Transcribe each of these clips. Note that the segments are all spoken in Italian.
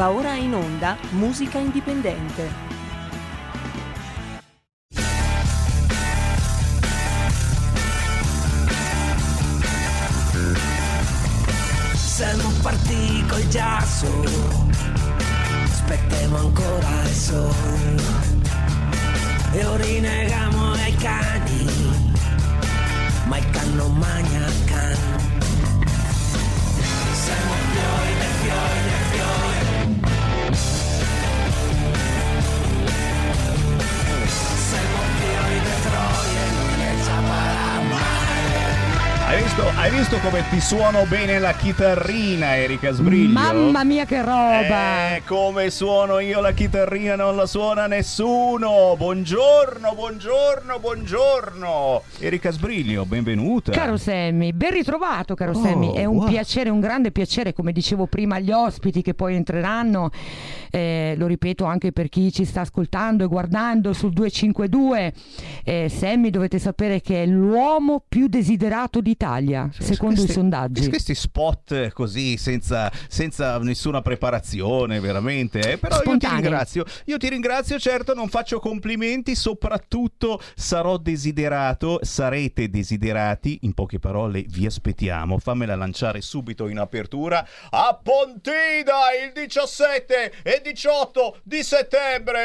Va ora in onda Musica Indipendente. Siamo partiti col giasso, aspettiamo ancora il sole e ora rinnegamo ai cani, ma il can non magna visto, hai visto come ti suono bene la chitarrina, Erika Sbriglio? Mamma mia che roba! Eh, come suono io la chitarrina non la suona nessuno. Buongiorno, buongiorno, buongiorno. Erika Sbriglio, benvenuta. Caro Sammy, ben ritrovato caro Oh, Sammy, è un wow. piacere, un grande piacere, come dicevo prima agli ospiti che poi entreranno, eh, lo ripeto anche per chi ci sta ascoltando e guardando sul 252, eh, Sammy dovete sapere che è l'uomo più desiderato d'Italia, secondo Questi- i sondaggi. Questi spot così, senza, senza nessuna preparazione, veramente. eh. Però io ti Spontanei. ringrazio. Io ti ringrazio, certo, non faccio complimenti, soprattutto sarò desiderato, sarete desiderati. In poche parole, vi aspettiamo. Fammela lanciare subito in apertura. A Pontida il 17 e 18 di settembre.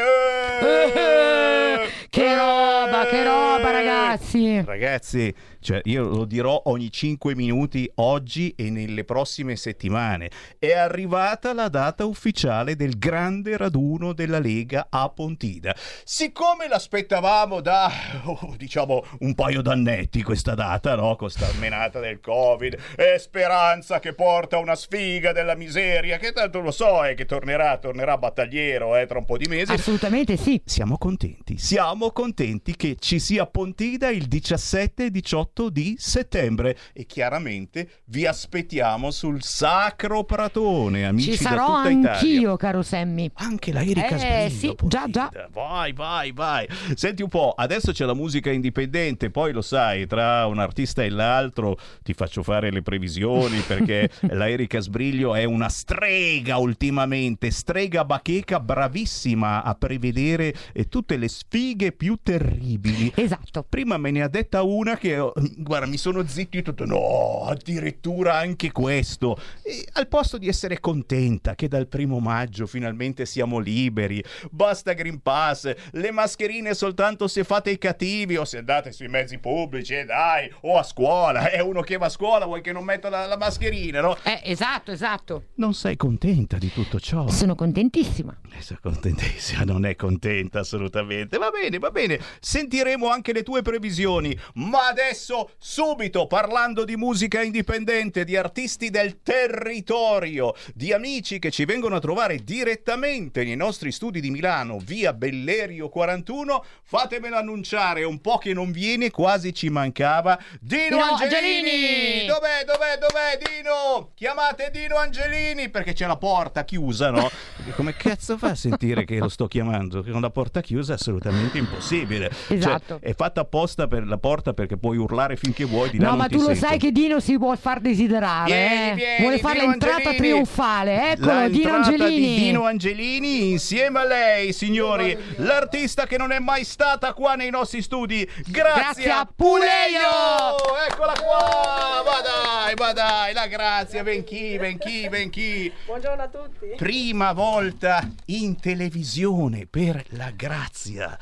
Eh! Che roba, che roba, Eh! ragazzi! Ragazzi, cioè io lo dirò ogni 5 minuti oggi e nelle prossime settimane. È arrivata la data ufficiale del grande raduno della Lega a Pontida. Siccome l'aspettavamo da, oh, diciamo, un paio d'annetti questa data, no? Con sta menata del Covid e speranza che porta una sfiga della miseria, che tanto lo so, è che tornerà, tornerà battagliero eh, tra un po' di mesi. Assolutamente sì. Siamo contenti, siamo contenti che ci sia Pontida il 17 e 18 di settembre e chiaramente vi aspettiamo sul Sacro Pratone, amici Ci da sarò tutta Italia. anch'io, caro Sammy. Anche la Erika Eh, Sbriglio, sì, già, già. Vai, vai, vai. Senti un po', adesso c'è la musica indipendente, poi lo sai, tra un artista e l'altro ti faccio fare le previsioni perché la Erika Sbriglio è una strega ultimamente, strega bacheca, bravissima a prevedere eh, tutte le sfighe più terribili. Esatto. Prima me ne ha detta una che, guarda, mi sono zittito, no, addirittura anche questo. E al posto di essere contenta che dal primo maggio finalmente siamo liberi, basta Green Pass, le mascherine soltanto se fate i cattivi o se andate sui mezzi pubblici, e dai, o a scuola, è uno che va a scuola, vuoi che non metta la, la mascherina, no? Eh, esatto, esatto. Non sei contenta di tutto ciò? Sono contentissima. Eh, Sono contentissima, non è contenta assolutamente. Va bene, va bene. Sentiremo anche le tue previsioni. Ma adesso, subito, parlando di musica indipendente, di artisti del territorio, di amici che ci vengono a trovare direttamente nei nostri studi di Milano, via Bellerio 41, fatemelo annunciare, un po' che non viene, quasi ci mancava. Dino, Dino Angelini! Angelini! Dov'è, dov'è, dov'è Dino? Chiamate Dino Angelini perché c'è la porta chiusa, no? Come cazzo fa a sentire che lo sto chiamando? Con la porta chiusa è assolutamente impossibile. Cioè, Esatto. è fatta apposta per la porta perché puoi urlare finché vuoi. Di là No, ma tu lo sentono. sai che Dino si vuol far desiderare. Vieni, eh? vieni, Vuole fare Dino l'entrata Angelini. trionfale. Eccolo, La Dino Angelini. di Dino Angelini insieme a lei, signori, l'artista che non è mai stata qua nei nostri studi. Grazie, Grazie a a Puleio. Eccola qua! Ma dai, ma dai, la grazia, ben chi, ben chi, ben chi. Buongiorno a tutti. Prima volta in televisione per la grazia.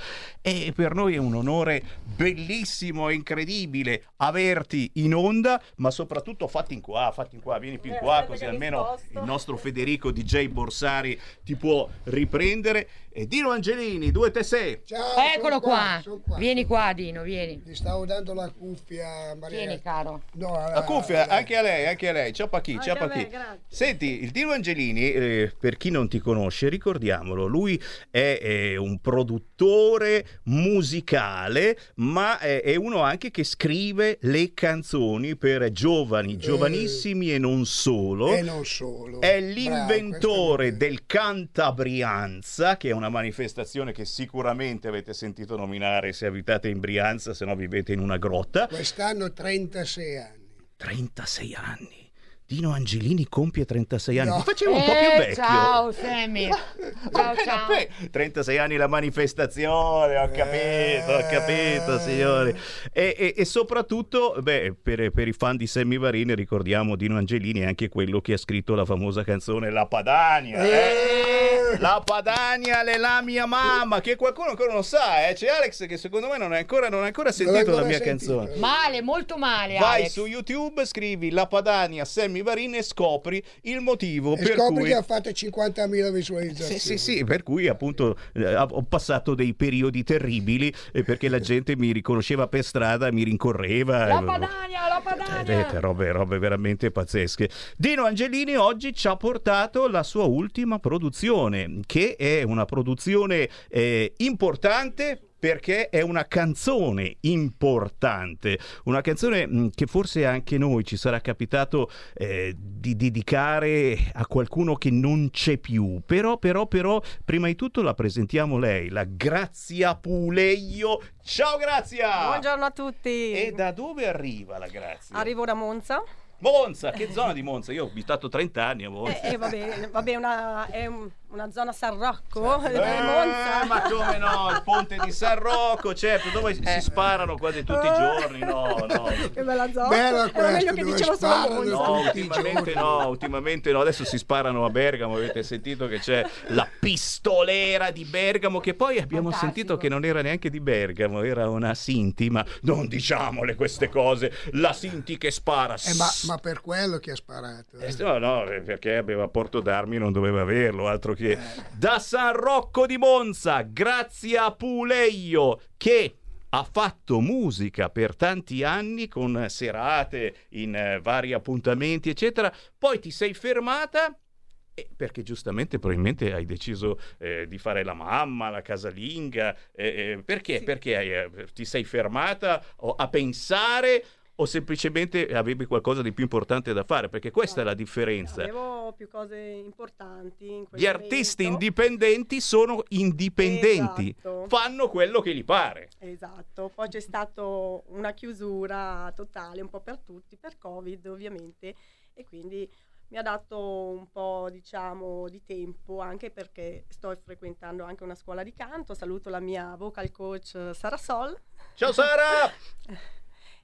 E per noi è un onore bellissimo e incredibile averti in onda, ma soprattutto fatti in qua, fatti in qua, vieni più in Eh, qua, così almeno il nostro Federico DJ Borsari ti può riprendere. E Dino Angelini, 2 te 6. Ciao, Eccolo qua. qua. Vieni qua, Dino, vieni. Gli stavo dando la cuffia, Maria. Vieni, caro. No, La cuffia, anche a lei, anche a lei. Ciao Pacchi, ciao Pacchi. Senti, il Dino Angelini, eh, per chi non ti conosce, ricordiamolo, lui è, eh, un produttore musicale, ma è, è uno anche che scrive le canzoni per giovani, giovanissimi e non solo. E non solo. È Bravo, l'inventore questo è- del Cantabrianza, che è una manifestazione che sicuramente avete sentito nominare se abitate in Brianza, se no vivete in una grotta. Quest'anno 36 anni. 36 anni. Dino Angelini compie 36 anni. No. Mi facevo un po' Eh, più vecchio. Ciao Sammy. Ciao ciao. Beh, 36 anni la manifestazione, ho capito, ho capito, signori. E, e- e soprattutto, beh, per, per i fan di Sammy Varini, ricordiamo Dino Angelini è anche quello che ha scritto la famosa canzone La Padania. eh? La Padania, le la mia mamma, che qualcuno ancora non sa, eh? C'è Alex che secondo me non ha ancora, ancora sentito ancora la mia sentito. canzone. Male, molto male Vai Alex. su YouTube, scrivi La Padania, Sammy Varini e scopri il motivo E per scopri cui... che ha fatto 50.000 visualizzazioni. Sì, sì, sì, per cui appunto eh, ho passato dei periodi terribili eh, perché la gente mi riconosceva per strada, mi rincorreva. La eh, Padania, la Padania. eh, robe, robe veramente pazzesche. Dino Angelini oggi ci ha portato la sua ultima produzione, che è una produzione eh, importante perché è una canzone importante, una canzone mh, che forse anche noi ci sarà capitato eh, di dedicare a qualcuno che non c'è più, però, però, però, prima di tutto la presentiamo lei, la Grazia Puleio. Ciao Grazia! Buongiorno a tutti. E da dove arriva la Grazia? Arrivo da Monza. Monza, che zona di Monza? Io ho abitato 30 anni a Monza. E vabbè, vabbè una, è un- una zona San Rocco Eh, Monza. ma come no, il ponte di San Rocco, certo, dove si sparano quasi tutti i giorni, no, no. Che bella zona. Bella Era meglio questa, che dicevo solo. Monza. No, ultimamente no, ultimamente no, adesso si sparano a Bergamo, avete sentito che c'è la pistolera di Bergamo che poi abbiamo Fantastico. sentito che non era neanche di Bergamo, era una Sinti, ma non diciamole queste cose, la Sinti che spara. Eh, ma, ma per quello che ha sparato. eh. Eh, No, no, eh, perché aveva porto d'armi non doveva averlo, altro che da San Rocco di Monza, Grazia Puleio, che ha fatto musica per tanti anni con serate in eh, vari appuntamenti, eccetera. Poi ti sei fermata. eh, perché giustamente probabilmente hai deciso eh, di fare la mamma, la casalinga, eh, eh, perché? Sì. Perché hai, eh, ti sei fermata a pensare o semplicemente avevi qualcosa di più importante da fare? Perché questa è la differenza. Avevo più cose importanti in Gli artisti indipendenti sono indipendenti, Esatto. fanno quello che gli pare. Esatto, poi c'è stata una chiusura totale un po' per tutti, per Covid ovviamente, e quindi mi ha dato un po' diciamo di tempo anche perché sto frequentando anche una scuola di canto, saluto la mia vocal coach Sara Sol Ciao Sara!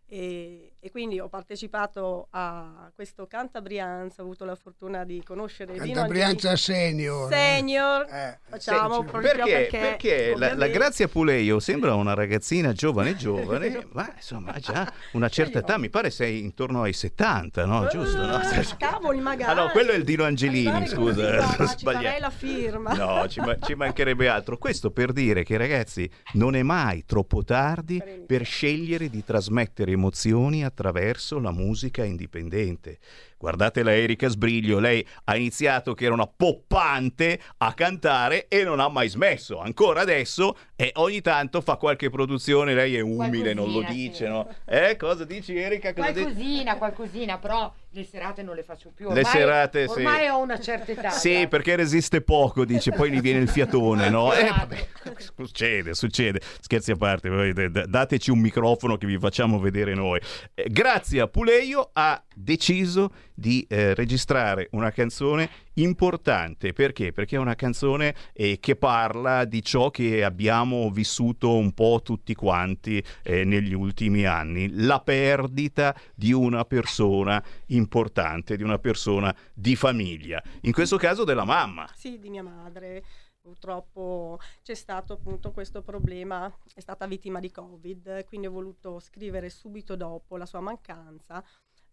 e, e quindi ho partecipato a questo Cantabrianza, ho avuto la fortuna di conoscere Dino Cantabrianza senior. eh. Senior, Eh, facciamo senior. proprio Perché, perché, perché la, la Grazia Puleio sembra una ragazzina giovane giovane, ma insomma ha già una certa età, mi pare sei intorno ai 70, no? Giusto, no? Eh, Cavoli, magari. Ah no, quello è il Dino Angelini, scusa, ci sbagliato. la firma. No, ci, ma- ci mancherebbe altro. Questo per dire che ragazzi non è mai troppo tardi Per scegliere di trasmettere emozioni attraverso la musica indipendente. Guardate la Erika Sbriglio, lei ha iniziato che era una poppante a cantare e non ha mai smesso. Ancora adesso e ogni tanto fa qualche produzione, lei è umile, non lo Qualcosina, dice, sì. no? Eh, cosa dici Erika? Cosa dici? Qualcosina, qualcosina, però le serate non le faccio più. Le Ormai, serate, sì. ormai ho una certa età. Sì, perché resiste poco, dice, poi gli viene il fiatone, no? Eh, Esatto. vabbè, succede, succede. Scherzi a parte, dateci un microfono che vi facciamo vedere noi. Eh, grazie a Puleio ha deciso di eh, registrare una canzone importante, perché? Perché è una canzone eh, che parla di ciò che abbiamo vissuto un po' tutti quanti eh, negli ultimi anni, la perdita di una persona importante, di una persona di famiglia, in questo caso della mamma. Sì, di mia madre. Purtroppo c'è stato appunto questo problema, è stata vittima di Covid, quindi ho voluto scrivere subito dopo la sua mancanza.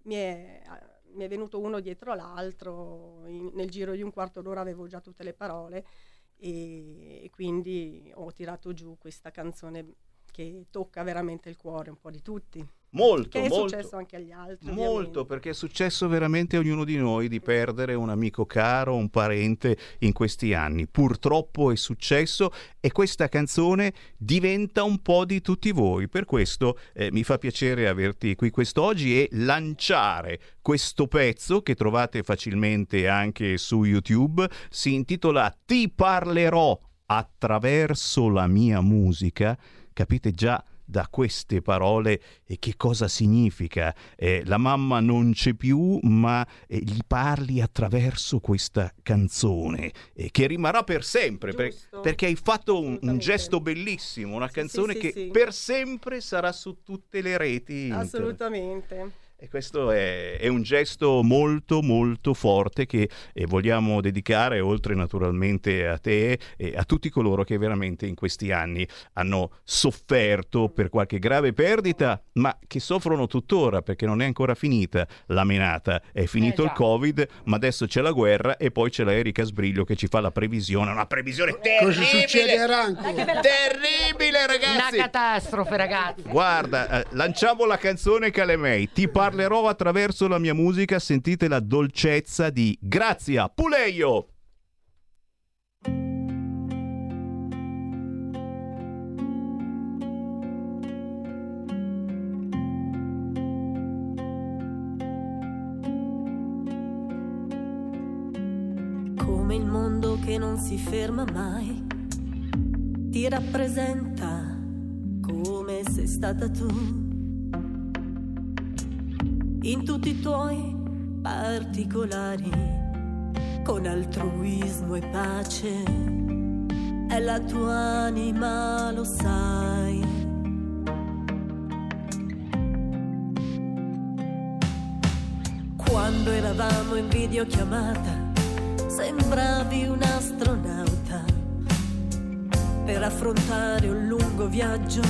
Mi è, mi è venuto uno dietro l'altro, in- nel giro di un quarto d'ora avevo già tutte le parole e, e quindi ho tirato giù questa canzone che tocca veramente il cuore un po' di tutti, Molto, che è molto. successo anche agli altri. Molto, ovviamente. perché è successo veramente a ognuno di noi di perdere un amico caro, un parente in questi anni. Purtroppo è successo e questa canzone diventa un po' di tutti voi. Per questo eh, mi fa piacere averti qui quest'oggi e lanciare questo pezzo che trovate facilmente anche su YouTube. Si intitola Ti parlerò attraverso la mia musica. Capite già da queste parole e che cosa significa. Eh, la mamma non c'è più, ma eh, gli parli attraverso questa canzone eh, che rimarrà per sempre, per- perché hai fatto un, un gesto bellissimo, una Sì, canzone sì, che sì, sì. per sempre sarà su tutte le reti. Assolutamente. E questo è, è un gesto molto molto forte che eh, vogliamo dedicare, oltre naturalmente a te e a tutti coloro che veramente in questi anni hanno sofferto per qualche grave perdita, ma che soffrono tuttora perché non è ancora finita la menata. È finito Eh, il. Covid, ma adesso c'è la guerra e poi c'è la Erika Sbriglio che ci fa la previsione, una previsione Cosa terribile! succederà ancora? Terribile Una ragazzi! catastrofe, ragazzi. Guarda, eh, lanciamo la canzone Calemei. Ti parlerò attraverso la mia musica. Sentite la dolcezza di Grazia Puleio. come il mondo che non si ferma mai, ti rappresenta come sei stata tu, in tutti i tuoi particolari, con altruismo e pace, è la tua anima, lo sai. Quando eravamo in videochiamata, sembravi un astronauta. Per affrontare un lungo viaggio,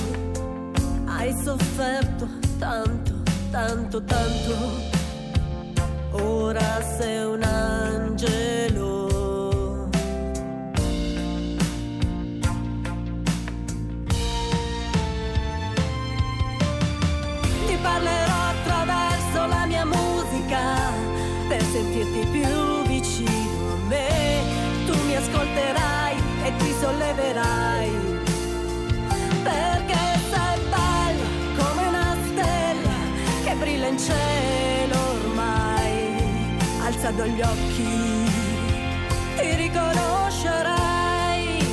hai sofferto tanto, tanto, tanto. Ora sei un angelo. Ti parlerò attraverso la mia musica per sentirti più vicino a me. Tu mi ascolterai e ti solleverai. Ormai. Alzando gli occhi ti riconoscerai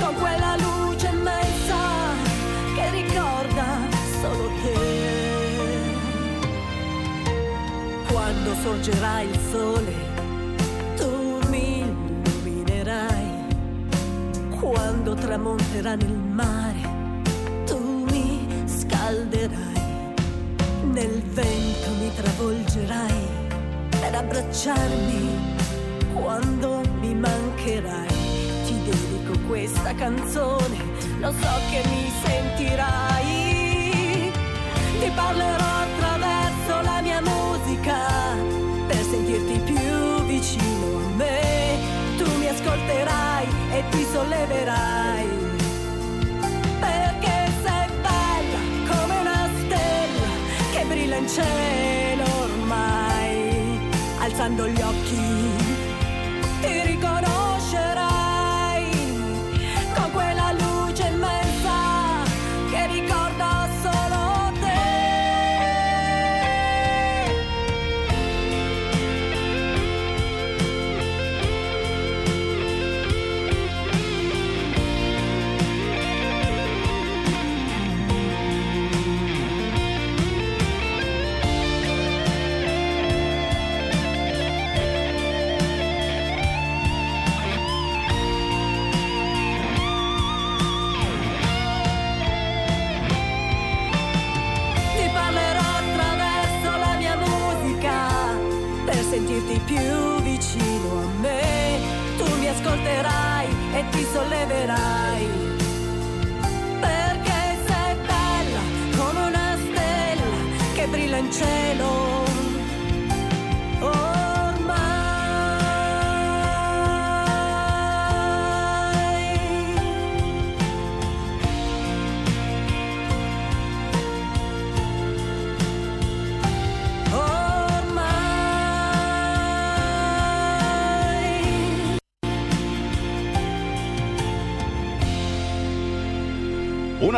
con quella luce immensa che ricorda solo te. Quando sorgerà il sole, tu mi illuminerai. Quando tramonterà nel mare, tu mi scalderai. Nel vento mi travolgerai per abbracciarmi quando mi mancherai. Ti dedico questa canzone, lo so che mi sentirai. Ti parlerò attraverso la mia musica per sentirti più vicino a me. Tu mi ascolterai e ti solleverai. Perché sei bella come una stella che brilla in cielo. Alzando gli occhi ti solleverai.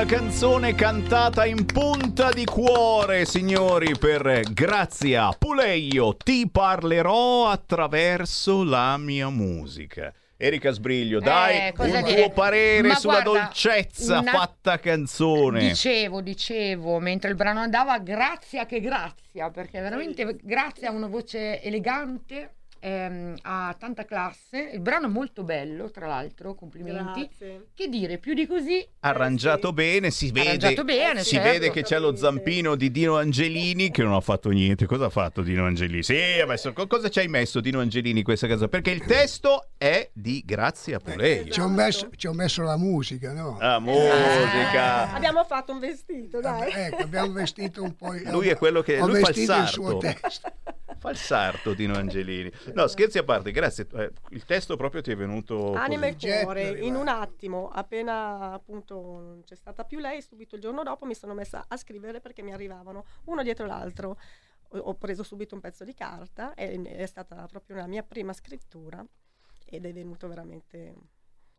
Una canzone cantata in punta di cuore, signori, per Grazia Puleio. Ti parlerò attraverso la mia musica. Erika Sbriglio, Eh, dai cosa un dire? tuo parere Ma sulla guarda, dolcezza una- fatta canzone. Dicevo, dicevo, mentre il brano andava, grazia che grazia, perché veramente Grazia ha una voce elegante, ehm, ha tanta classe, il brano è molto bello, tra l'altro, complimenti. Grazie. Che dire, più di così, Arrangiato sì. bene, si vede, arrangiato bene, si certo. vede che c'è lo zampino di Dino Angelini che non ha fatto niente. Cosa ha fatto Dino Angelini? Sì, ha messo- co- cosa ci hai messo Dino Angelini in questa canzone? Perché il testo è di Grazia Puleio. Ci ho, messo, ci ho messo la musica, no? Ah, musica. Abbiamo fatto un vestito, dai. Ecco, abbiamo vestito un po'. Lui è quello che ho lui fa il vestito il suo sarto. testo. Fa il sarto Dino Angelini. No, scherzi a parte, grazie. Eh, Il testo proprio ti è venuto Anima e cuore, in arrivato. un attimo, appena appunto non c'è stata più lei, subito il giorno dopo mi sono messa a scrivere perché mi arrivavano uno dietro l'altro. Ho, ho preso subito un pezzo di carta e è stata proprio la mia prima scrittura ed è venuto veramente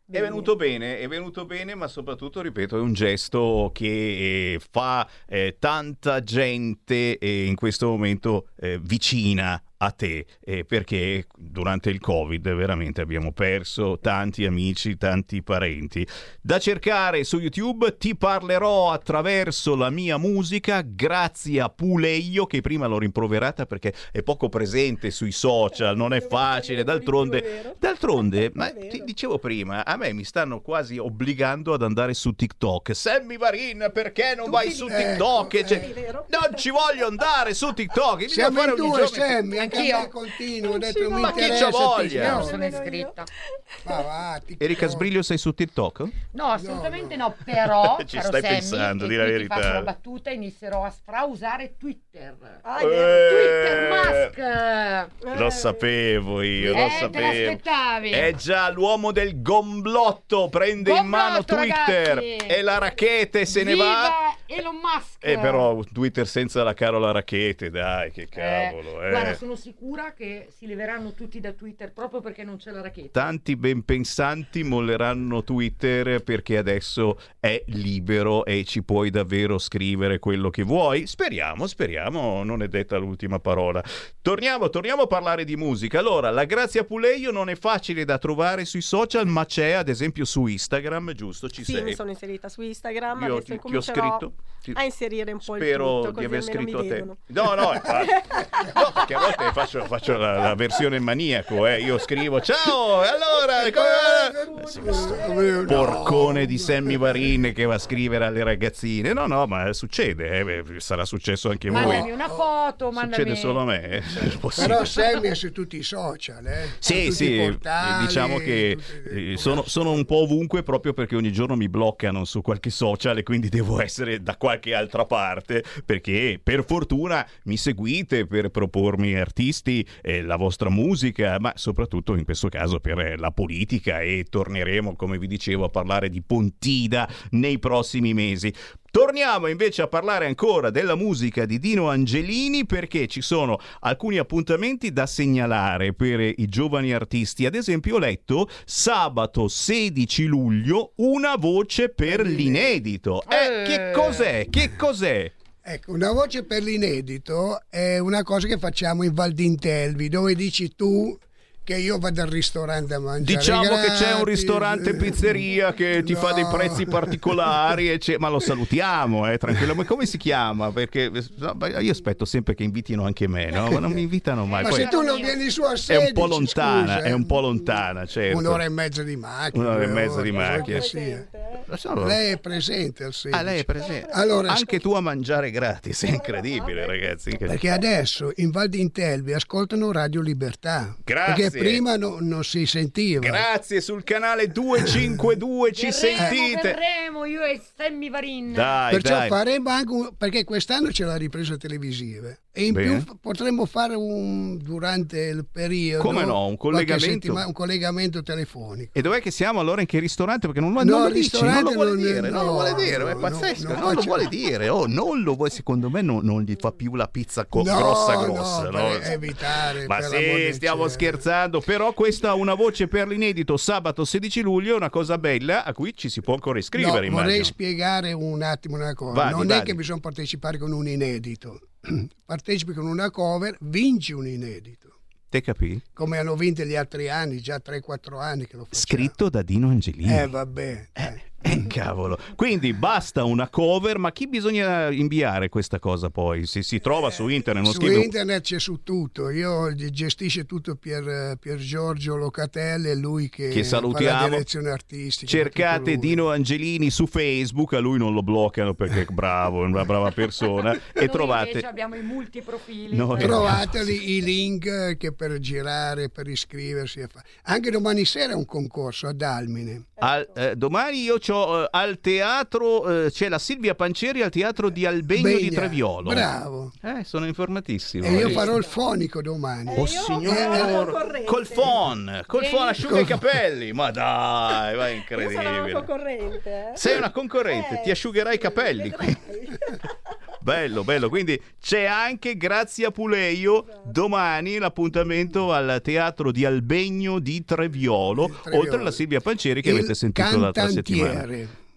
È venuto bene, è venuto bene, ma soprattutto, ripeto, è un gesto che eh, fa eh, tanta gente eh, in questo momento eh, vicina a te, eh, perché durante il Covid veramente abbiamo perso tanti amici, tanti parenti. Da cercare su YouTube ti parlerò attraverso la mia musica, grazie a Puleio, che prima l'ho rimproverata perché è poco presente sui social, non è facile, d'altronde... D'altronde, ma ti dicevo prima, a me mi stanno quasi obbligando ad andare su TikTok. Sammy Varin, perché non Tu vai su TikTok? Ecco, Cioè, non ci voglio andare su TikTok. mi devo Siamo fare ogni due, giorno- Sammy, Anch'io. continuo. Ho detto non. Ma chi c'ha voglia? Non sono iscritta. Ma va. Erika Sbriglio, sei su TikTok? No, assolutamente no, però Ci stai Sammy, pensando, e di la verità. faccio la battuta, inizierò a strausare Twitter. Ah, vero. Twitter Musk! Eh, Lo sapevo io, lo Eh, te sapevo. l'aspettavi. È già l'uomo del gomblotto, prende in mano Gomblotto, Twitter ragazzi! e la rachete se ne Viva va. Elon Musk! Eh, però Twitter senza la Carola Rachete, dai, che cavolo. Eh, eh. Guarda, sono sicura che si leveranno tutti da Twitter proprio perché non c'è la racchetta. Tanti ben pensanti molleranno Twitter perché adesso è libero e ci puoi davvero scrivere quello che vuoi. Speriamo, speriamo, non è detta l'ultima parola. Torniamo, torniamo a parlare di musica. Allora, la Grazia Puleio non è facile da trovare sui social, ma c'è ad esempio su Instagram, giusto? Ci Sì, sei. mi sono inserita su Instagram, Io adesso ti, ti ho scritto. ti- a inserire un po' il Spero tutto, di aver scritto a te. vedono. No, no, infatti. No, perché a volte faccio, faccio la, la versione maniaco, eh. Io scrivo ciao, e allora come- porcone di Sammy Varin che va a scrivere alle ragazzine. No, no, ma succede, eh. Sarà successo anche a Mandami voi. una foto, mandami... Succede solo a me. eh. Però Sammy è su tutti i social, eh? Sì, tutti sì, portali, diciamo che tutti- eh, sono, sono un po' ovunque proprio perché ogni giorno mi bloccano su qualche social e quindi devo essere da qualche altra parte perché per fortuna mi seguite per propormi artisti, eh, la vostra musica, ma soprattutto in questo caso per eh, la politica e torneremo, come vi dicevo, a parlare di Pontida nei prossimi mesi. Torniamo invece a parlare ancora della musica di Dino Angelini perché ci sono alcuni appuntamenti da segnalare per i giovani artisti. Ad esempio ho letto sabato 16 luglio una voce per l'inedito. Eh, Eh. che cos'è? Che cos'è? Ecco, una voce per l'inedito è una cosa che facciamo in Val d'Intelvi, dove dici tu che io vado al ristorante a mangiare. Diciamo che c'è un gratis. ristorante pizzeria che ti fa dei No. prezzi particolari, e c'è- ma lo salutiamo, eh, tranquillo. Ma come si chiama? Perché no, io aspetto sempre che invitino anche me, no? Ma non mi invitano mai. Ma Poi- se tu non vieni su a È 16, un po' lontana, scusa, è un po' lontana, certo. Un'ora e mezza di macchina. Un'ora e mezza di macchina. so, Lei è presente al 16. Ah, lei è presente. Allora, Anche tu a mangiare gratis, è incredibile, ragazzi. Perché adesso in Val d'Intelvi ascoltano Radio Libertà. Grazie. Prima no- non si sentiva. Grazie sul canale 252 ci Verremo, sentite. verremo, io e Sammy Varin. Dai, Perciò dai. faremo anche un- perché quest'anno c'è la ripresa televisiva e in Bene. più potremmo fare un durante il periodo Come no, un collegamento. un collegamento telefonico. E dov'è che siamo allora? In che ristorante? Perché non lo, No, non lo dici, non lo vuole non- dire, non lo no, vuole dire, è no, pazzesco, no, non lo vuole dire. Oh, non lo vuole, secondo me non, non gli fa più la pizza co- No, grossa no, grossa. per no? evitare, Ma per sì, stiamo scherzando, però questa è una voce per l'inedito sabato 16 luglio, è una cosa bella a cui ci si può ancora No, iscrivere, vorrei spiegare un attimo una cosa. Vadi, non vadi. è che bisogna partecipare con un inedito. Partecipi con una cover, vinci un inedito. Te capì? come hanno vinto gli altri anni, già 3-4 anni che lo facciamo. Scritto da Dino Angelini. Eh vabbè. eh. Eh, cavolo. Quindi basta una cover, ma chi bisogna inviare questa cosa poi? Se si trova su internet, non Su scrive internet c'è su tutto, io gestisce tutto Pier, Pier Giorgio Locatelli, è lui che, Che fa salutiamo. la direzione artistica. Cercate. Dino Angelini su Facebook, a lui non lo bloccano perché è bravo, è una brava persona. e Noi trovate. invece abbiamo i multiprofili. Quindi- Trovateli i link eh, che per girare, per iscriversi. fa- Anche domani sera è un concorso ad Almine. Al- eh, domani io c'ho eh, al teatro, eh, c'è la Silvia Pancieri al teatro di Albegno di Begna. Treviolo. Bravo. Eh, sono informatissimo. E io farò il fonico domani. Oh signor, concorrente. col phon, col phon asciuga i capelli, ma dai, va Io sono una incredibile. concorrente. eh. Sei una concorrente, Eh, ti asciugherai i capelli. Bello, bello. Quindi c'è anche Grazia Puleio domani l'appuntamento al teatro di Albegno di Treviolo, Treviolo. oltre alla Silvia Pancieri che Il avete sentito l'altra settimana.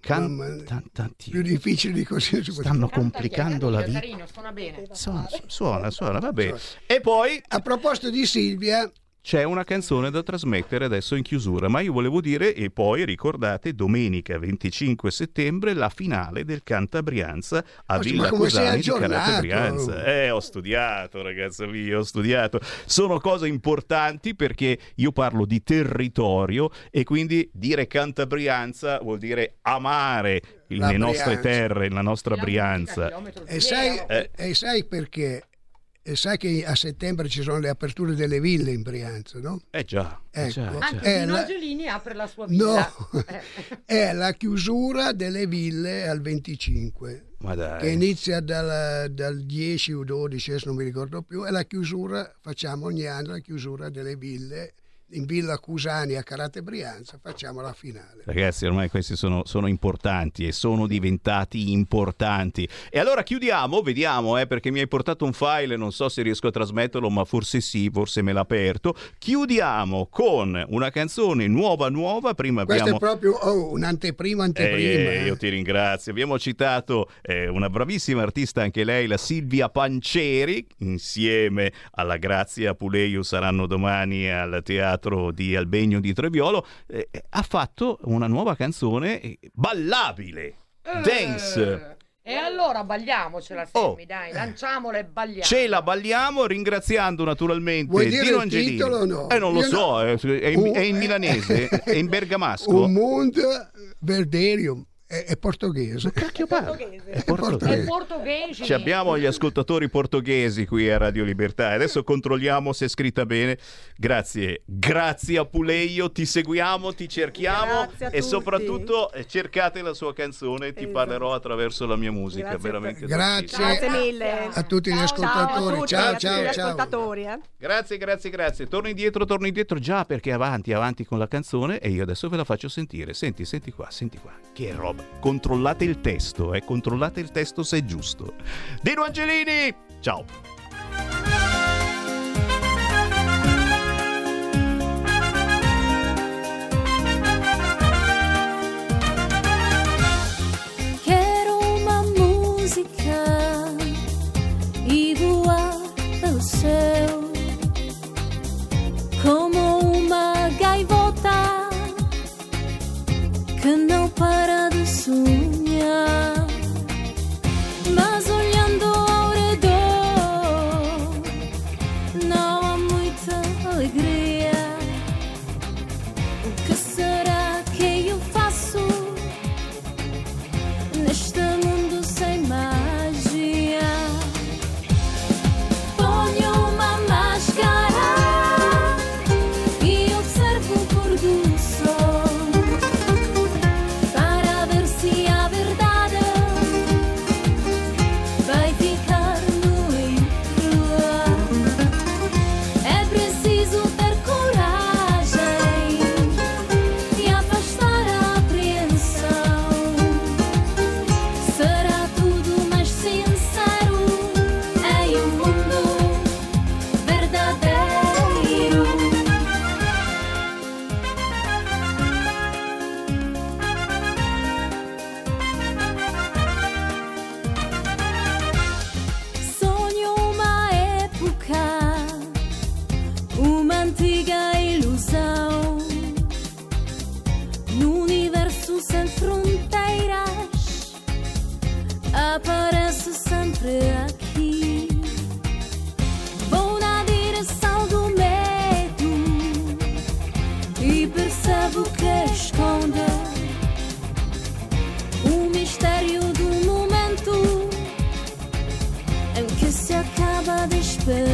Cantantiere. Più difficile di così. Stanno complicando la vita. Carino, suona bene. Suona, suona, suona, va bene. E poi A proposito di Silvia, c'è una canzone da trasmettere adesso in chiusura, ma io volevo dire, e poi ricordate, domenica 25 settembre la finale del Cantabrianza a sì, Villa Cosani di Carate aggiornato? Brianza. Eh, ho studiato, ragazzo mio, ho studiato. Sono cose importanti perché io parlo di territorio e quindi dire Cantabrianza vuol dire amare La le nostre terre, la nostra Brianza. e sai, Eh. e sai perché? E sai che a settembre ci sono le aperture delle ville in Brianza, no? Eh già, eh già, Ecco. eh già. Anche Eh, Dino la- Angelini apre la sua No, villa. Eh. è la chiusura delle ville al 25, Ma dai. che inizia dal, dal 10 o 12, adesso non mi ricordo più, e la chiusura, facciamo ogni anno la chiusura delle ville, in Villa Cusani a Carate Brianza, facciamo la finale. Ragazzi, ormai questi sono, sono importanti e sono diventati importanti. E allora chiudiamo, vediamo, eh, perché mi hai portato un file, non so se riesco a trasmetterlo, ma forse sì, forse me l'ha aperto. Chiudiamo con una canzone nuova nuova, prima Questo abbiamo... è proprio oh, un'anteprima, anteprima. Eh, eh. io ti ringrazio. Abbiamo citato eh, una bravissima artista, anche lei, la Silvia Pancieri, insieme alla Grazia Puleio saranno domani al teatro di Albegno di Treviolo. eh, ha fatto una nuova canzone eh, ballabile. Dance. E allora balliamocela, Oh. Sammy, dai, lanciamola e balliamo. Ce la balliamo ringraziando naturalmente Vuoi dire Dino Angelini. titolo no? Eh, non lo Io so, no. eh, è, in, Un- è in milanese, è in bergamasco. Un mondo verderium, è, è portoghese. Cacchio parla? Portoghese. È portoghese. È portoghese. Ci abbiamo gli ascoltatori portoghesi qui a Radio Libertà. Adesso controlliamo se è scritta bene. Grazie, grazie a Puleio, ti seguiamo, ti cerchiamo Grazie a e tutti. soprattutto eh, cercate la sua canzone, ti Esatto. parlerò attraverso la mia musica, Grazie veramente Grazie. Grazie mille. A tutti gli Ciao ascoltatori, ciao a tutti ciao gli ciao. ascoltatori. eh. Grazie, grazie, grazie. Torno indietro, torno indietro già perché avanti, avanti con la canzone e io adesso ve la faccio sentire. Senti, senti qua, senti qua. Che roba. Controllate il testo, eh, controllate il testo se è giusto. Dino Angelini, ciao. Como uma gaivota que não para de du nhau. Aqui. Vou na direção do medo e percebo que esconde o mistério do momento em que se acaba de esperar.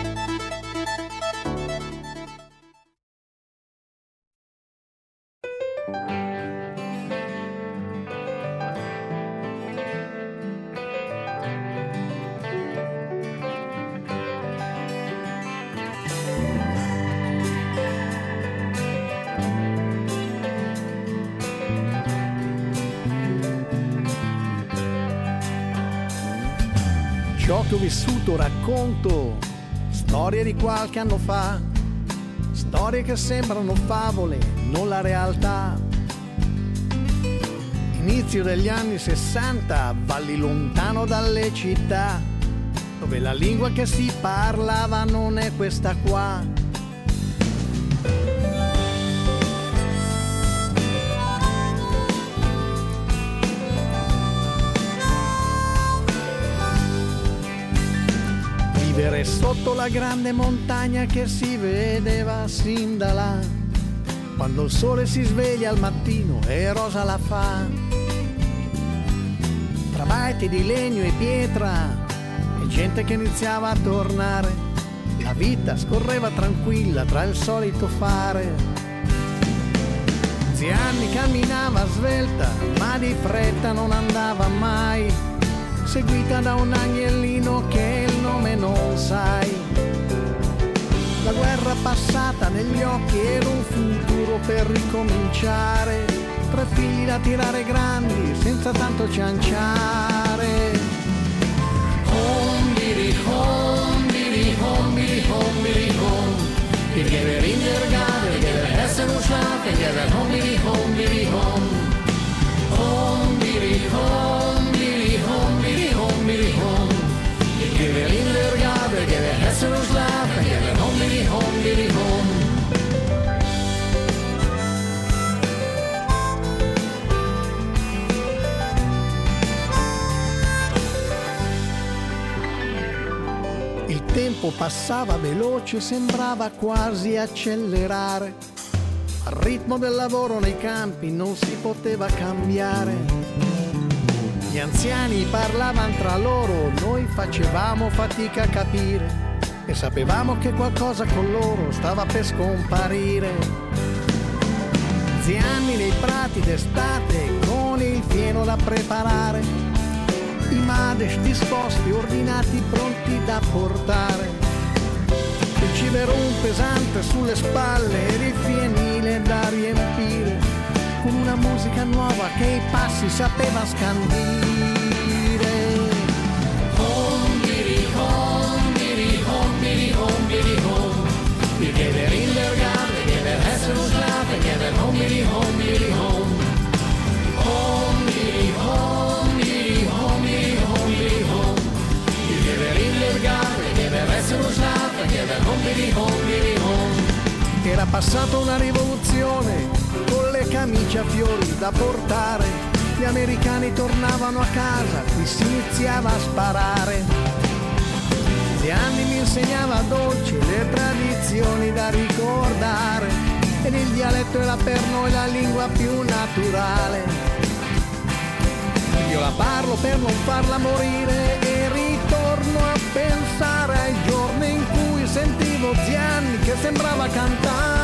Vissuto racconto, storie di qualche anno fa, storie che sembrano favole, non la realtà. Inizio degli anni 60, valli lontano dalle città, dove la lingua che si parlava non è questa qua. Sotto la grande montagna che si vedeva sin da là. Quando il sole si sveglia al mattino e rosa la fa. Tra baiti di legno e pietra e gente che iniziava a tornare. La vita scorreva tranquilla tra il solito fare. Zianni camminava svelta, ma di fretta non andava mai seguita da un agnellino che il nome non sai. La guerra passata negli occhi era un futuro per ricominciare, tre figli da tirare grandi senza tanto cianciare. Hombiri, hombiri, hombiri, hombiri, hom. Wir geben in der Gabe, wir geben Essen und Schlaf, wir geben hombiri, hombiri, hom. Hombiri, hombiri, passava veloce, sembrava quasi accelerare. Al ritmo del lavoro nei campi non si poteva cambiare. Gli anziani parlavano tra loro, noi facevamo fatica a capire e sapevamo che qualcosa con loro stava per scomparire. Zianni nei prati d'estate con il fieno da preparare, i mades disposti, ordinati, pronti da portare civerò un pesante sulle spalle ed il fienile da riempire con una musica nuova che i passi sapeva scandire. Ondiri, ondiri, ondiri, ondiri, hom. Wir geben in der Gabe, wir geben Hessen und Schlafe, geben Hom, era passata una rivoluzione con le camicie a fiori da portare. Gli americani tornavano a casa, qui si iniziava a sparare. Zianni mi insegnava dolci le tradizioni da ricordare ed il dialetto era per noi la lingua più naturale. Io la parlo per non farla morire e ritorno a pensare ai giorni Zianni che sembrava cantare.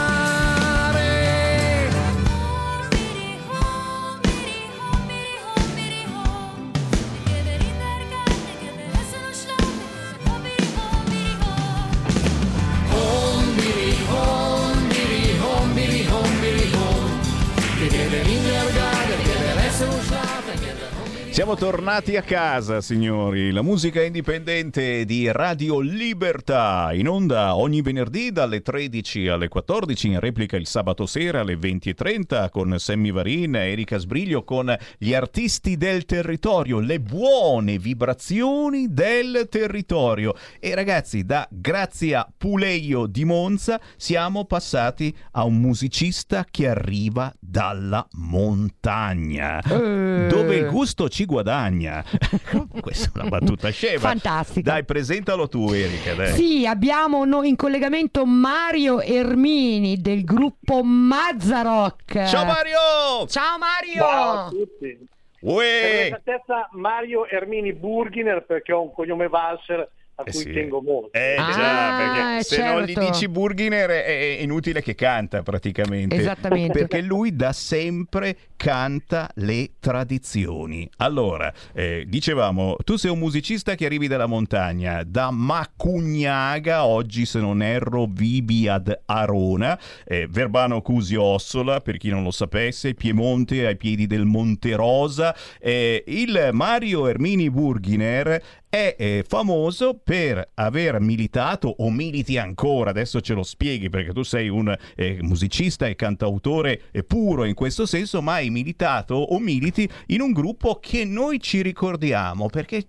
Siamo tornati a casa, signori. La musica indipendente di Radio Libertà, in onda ogni venerdì dalle 13 alle 14, in replica il sabato sera alle 20.30 con Sammy Varin, Erika Sbriglio, con gli artisti del territorio, le buone vibrazioni del territorio. E ragazzi, da Grazia Puleio di Monza siamo passati a un musicista che arriva dalla montagna, dove il gusto ci guadagna. Questa è una battuta scema. Fantastica. Dai, presentalo tu, Erika. Dai. Sì, abbiamo no- in collegamento Mario Ermini del gruppo Mazzarock. Ciao Mario! Ciao Mario! Ciao a tutti. Uè! Per l'esattezza Mario Ermini Burghiner perché ho un cognome valser a Eh cui sì. tengo molto. Eh Ah, già, perché se non gli certo. dici Burghiner è, è inutile che canta praticamente. Esattamente. Perché lui da sempre canta le tradizioni. Allora, eh, dicevamo, tu sei un musicista che arrivi dalla montagna, da Macugnaga, oggi se non erro vivi ad Arona, eh, Verbano Cusio Ossola, per chi non lo sapesse, Piemonte ai piedi del Monte Rosa. Eh, il Mario Ermini Burghiner è eh, famoso per aver militato o militi ancora, adesso ce lo spieghi perché tu sei un eh, musicista e cantautore eh, puro in questo senso, ma hai militato o militi in un gruppo che noi ci ricordiamo perché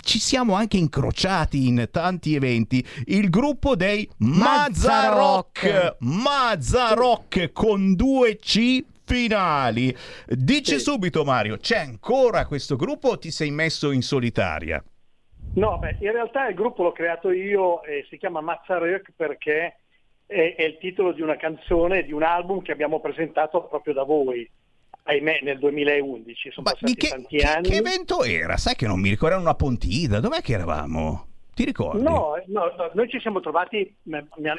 ci siamo anche incrociati in tanti eventi, il gruppo dei Mazzarock, Mazzarock con due C finali. Dici Sì. subito Mario, c'è ancora questo gruppo o ti sei messo in solitaria? No, beh, in realtà il gruppo l'ho creato io e si chiama Mazzarek perché è, è il titolo di una canzone, di un album che abbiamo presentato proprio da voi, ahimè, nel 2011. Sono Ma passati che, tanti che- anni. che evento era? Sai che non mi ricordo, era una pontida, dov'è che eravamo? Ti ricordi? No, no, no, noi ci siamo trovati,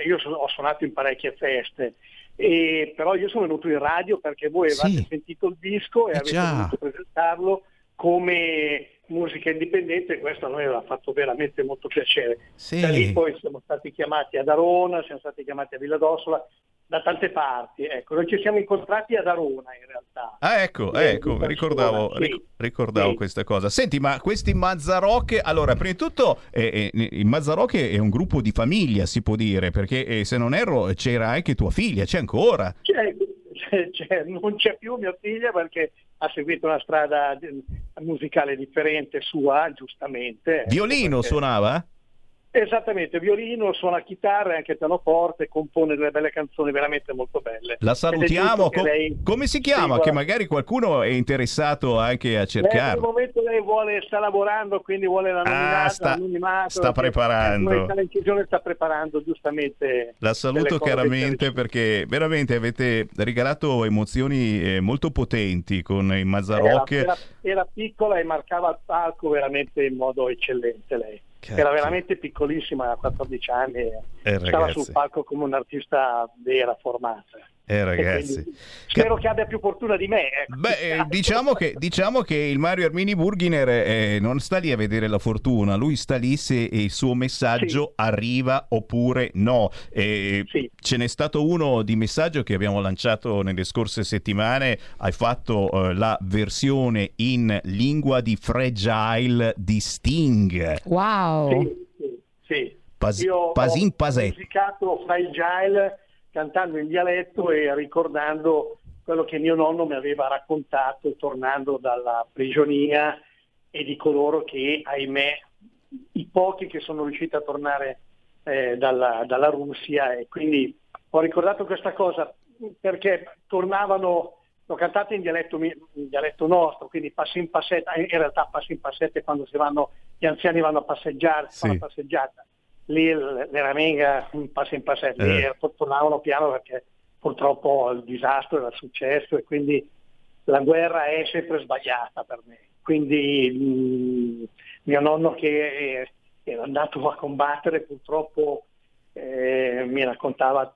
io sono- ho suonato in parecchie feste, e, però io sono venuto in radio perché voi avevate Sì. sentito il disco e Eh avete già. voluto presentarlo come musica indipendente questo a noi aveva fatto veramente molto piacere. Sì. Da lì poi siamo stati chiamati ad Arona, siamo stati chiamati a Villa d'Ossola, da tante parti. Ecco, noi ci siamo incontrati ad Arona in realtà. Ah, ecco, ecco, ricordavo, sì. ric- ricordavo Sì. questa cosa. Senti, ma questi Mazzarock, allora, prima di tutto, eh, eh, il Mazzarock è un gruppo di famiglia, si può dire, perché eh, se non erro c'era anche tua figlia, c'è ancora. C'è- c'è- c'è- non c'è più mia figlia perché ha seguito una strada musicale differente sua, giustamente. Violino perché- suonava? Esattamente, violino, suona chitarra e anche pianoforte, compone delle belle canzoni veramente molto belle. La salutiamo. giusto che Co- lei come si chiama? segua- Che magari qualcuno è interessato anche a il cercarlo. momento lei vuole, sta lavorando, quindi vuole la nominata, Ah, sta- sta preparando. come sta preparando giustamente. La saluto chiaramente perché veramente avete regalato emozioni eh, molto potenti con i Era, Mazzarock. era- era piccola e marcava il palco veramente in modo eccellente lei. Cacchio. Era veramente piccolissima, a 14 anni, e Eh, stava ragazzi. sul palco come un'artista vera, formata. Eh, E ragazzi. spero che abbia più fortuna di me. ecco. Beh, eh, diciamo che, diciamo che il Mario Armini Burghiner eh, non sta lì a vedere la fortuna, lui sta lì se il suo messaggio arriva oppure no. Eh, Ce n'è stato uno di messaggio che abbiamo lanciato nelle scorse settimane, hai fatto eh, la versione in lingua di Fragile di Sting. Wow. Sì, sì, sì. Pas- Io pasin ho paset. musicato Fragile cantando in dialetto e ricordando quello che mio nonno mi aveva raccontato tornando dalla prigionia e di coloro che, ahimè, i pochi che sono riusciti a tornare eh, dalla, dalla Russia e quindi ho ricordato questa cosa perché tornavano, l'ho cantata in dialetto, in dialetto nostro, quindi passi in passetta, in realtà passi in passetta quando si vanno, gli anziani vanno a passeggiare, Sì. fanno passeggiata. Lì il- l'Eramenga passa in passetta, lì Eh. to- tornavano piano perché purtroppo il disastro era successo e quindi la guerra è sempre sbagliata per me. Quindi mh, mio nonno che eh, era andato a combattere purtroppo eh, mi raccontava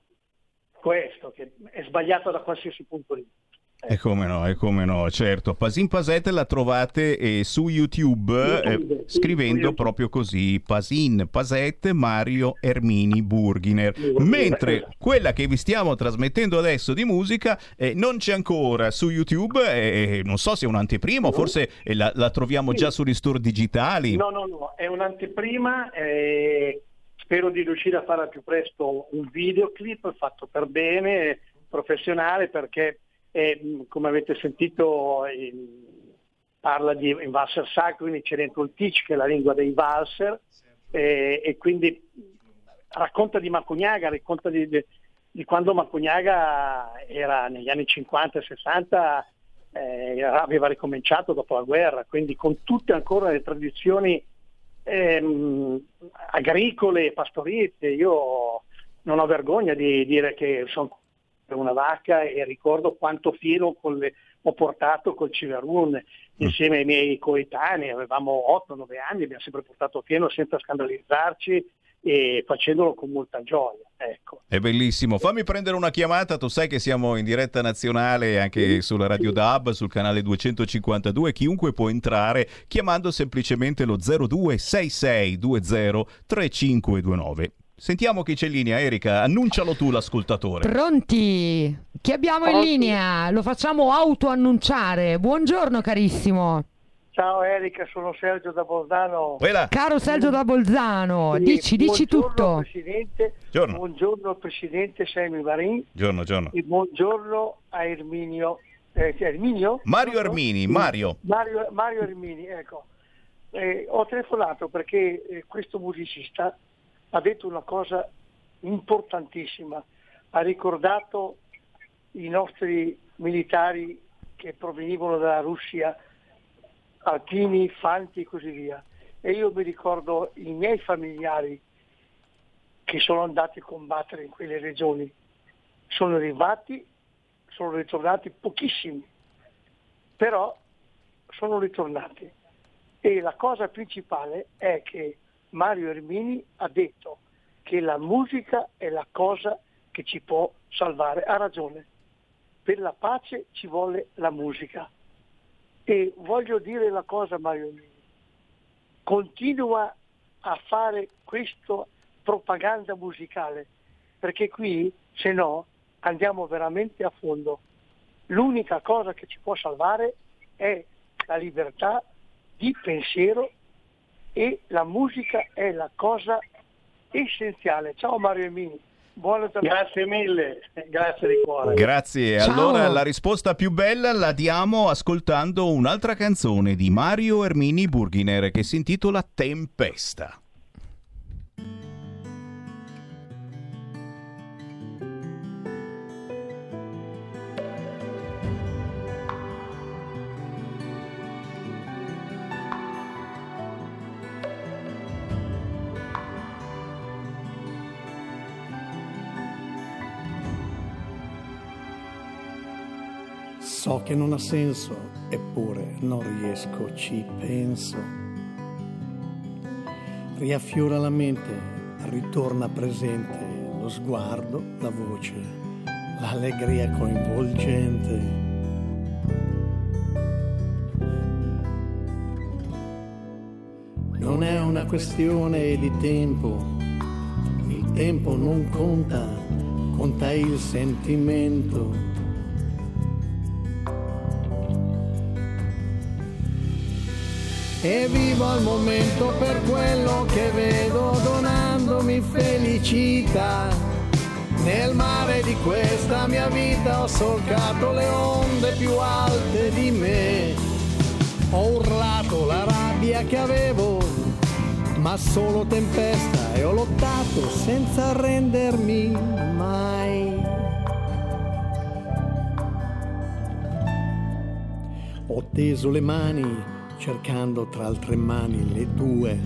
questo, che è sbagliato da qualsiasi punto di vista. E come no, e come no, certo. Pasin Pasette la trovate eh, su YouTube, eh, scrivendo proprio così, Pasin Pasette Mario Ermini Burghiner. Mentre esatto. quella che vi stiamo trasmettendo adesso di musica eh, non c'è ancora su YouTube, eh, non so se è un'anteprima o forse eh, la, la troviamo già sugli store digitali. No, no, no, è un'anteprima, eh, spero di riuscire a fare al più presto un videoclip fatto per bene, professionale, perché eh, come avete sentito in- parla di in Valser Sacro, quindi c'è dentro il Tic che è la lingua dei Valser eh, e quindi racconta di Macugnaga, racconta di, di- di quando Macugnaga era negli anni 50 e 60 eh, aveva ricominciato dopo la guerra, quindi con tutte ancora le tradizioni ehm, agricole e pastorizie. Io non ho vergogna di dire che sono una vacca e ricordo quanto con le- ho portato col Civerun insieme ai miei coetanei, avevamo 8-9 anni, abbiamo sempre portato fieno senza scandalizzarci e facendolo con molta gioia. Ecco. È bellissimo. Fammi prendere una chiamata. Tu sai che siamo in diretta nazionale anche sulla Radio DAB, sul canale 252. Chiunque può entrare chiamando semplicemente lo 0266203529. Sentiamo chi c'è in linea, Erika. Annuncialo tu l'ascoltatore. Pronti? Chi abbiamo in Pronti. linea? Lo facciamo autoannunciare. Buongiorno carissimo. Ciao Erika, sono Sergio da Bolzano. Quella. Caro Sergio da Bolzano, Sì, dici, dici buongiorno, tutto. Presidente, Giorno. buongiorno al Presidente Sammy Marin Giorno, giorno. e buongiorno a Erminio. Eh, chi è Erminio? Mario? Ermini, Mario. Mario, Mario Ermini, ecco. Eh, ho telefonato perché eh, questo musicista ha detto una cosa importantissima, ha ricordato i nostri militari che provenivano dalla Russia, Alpini, Fanti e così via. E io mi ricordo i miei familiari che sono andati a combattere in quelle regioni. Sono arrivati, sono ritornati pochissimi, però sono ritornati. E la cosa principale è che Mario Ermini ha detto che la musica è la cosa che ci può salvare. Ha ragione. Per la pace ci vuole la musica. E voglio dire la cosa Mario Ermini. Continua a fare questa propaganda musicale, perché qui, se no, andiamo veramente a fondo. L'unica cosa che ci può salvare è la libertà di pensiero e la musica è la cosa essenziale. Ciao Mario Emini, buona giornata. Grazie mille, grazie di cuore. Grazie. Ciao. Allora la risposta più bella la diamo ascoltando un'altra canzone di Mario Ermini Burghiner che si intitola Tempesta. So che non ha senso, eppure non riesco, ci penso. Riaffiora la mente, ritorna presente lo sguardo, la voce, l'allegria coinvolgente. Non è una questione di tempo, il tempo non conta, conta il sentimento. e vivo al momento per quello che vedo donandomi felicità. Nel mare di questa mia vita ho solcato le onde più alte di me. Ho urlato la rabbia che avevo, ma solo tempesta e ho lottato senza arrendermi mai. Ho teso le mani cercando tra altre mani le tue.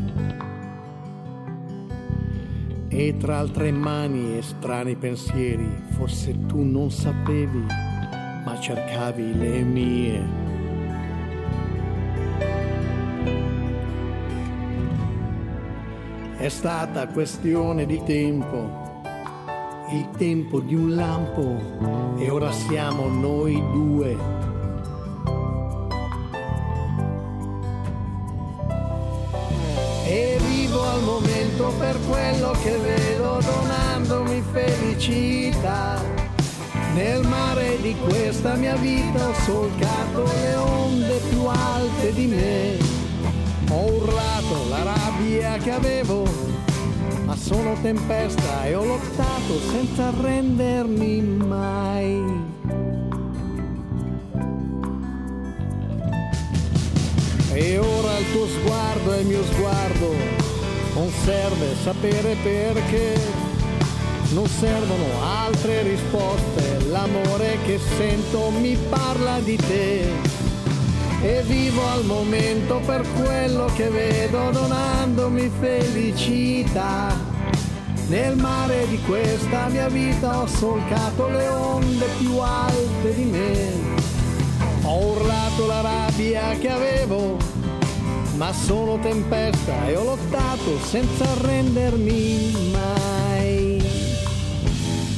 E tra altre mani e strani pensieri, forse tu non sapevi, ma cercavi le mie. È stata questione di tempo, il tempo di un lampo e ora siamo noi due. Al momento per quello che vedo donandomi felicità. Nel mare di questa mia vita ho solcato le onde più alte di me. Ho urlato la rabbia che avevo ma sono tempesta e ho lottato senza arrendermi mai. E ora il tuo sguardo è il mio sguardo, non serve sapere perché, non servono altre risposte, l'amore che sento mi parla di te e vivo al momento per quello che vedo donandomi felicità. Nel mare di questa mia vita ho solcato le onde più alte di me. Ho urlato la rabbia che avevo, ma sono tempesta e ho lottato senza arrendermi mai.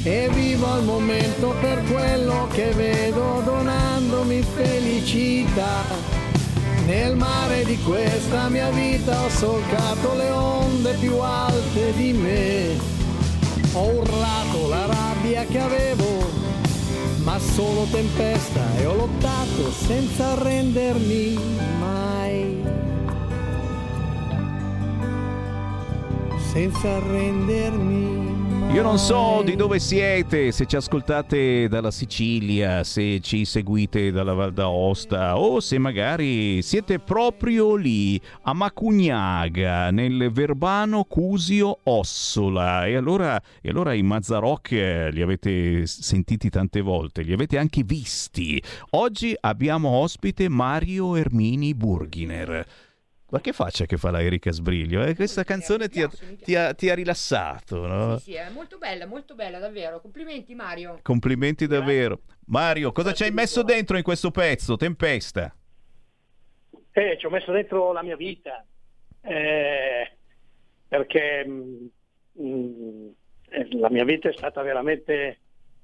E vivo al momento per quello che vedo donandomi felicità. Nel mare di questa mia vita ho solcato le onde più alte di me. Ho urlato la rabbia che avevo, ma solo tempesta e ho lottato senza arrendermi mai. Senza arrendermi Io non so di dove siete, se ci ascoltate dalla Sicilia, se ci seguite dalla Val d'Aosta o se magari siete proprio lì a Macugnaga, nel Verbano Cusio Ossola. E allora, e allora i Mazzarock eh, li avete sentiti tante volte, li avete anche visti. Oggi abbiamo ospite Mario Ermini Burghiner. Ma che faccia che fa la Erika Sbriglio? Eh? Questa canzone ti ha, ti ha- ti ha rilassato, no? Sì, sì, è molto bella, molto bella, davvero. Complimenti Mario. Complimenti davvero. Mario, cosa ci hai messo dentro in questo pezzo? Tempesta. Eh, ci ho messo dentro la mia vita, eh, perché mh, mh, eh, la mia vita è stata veramente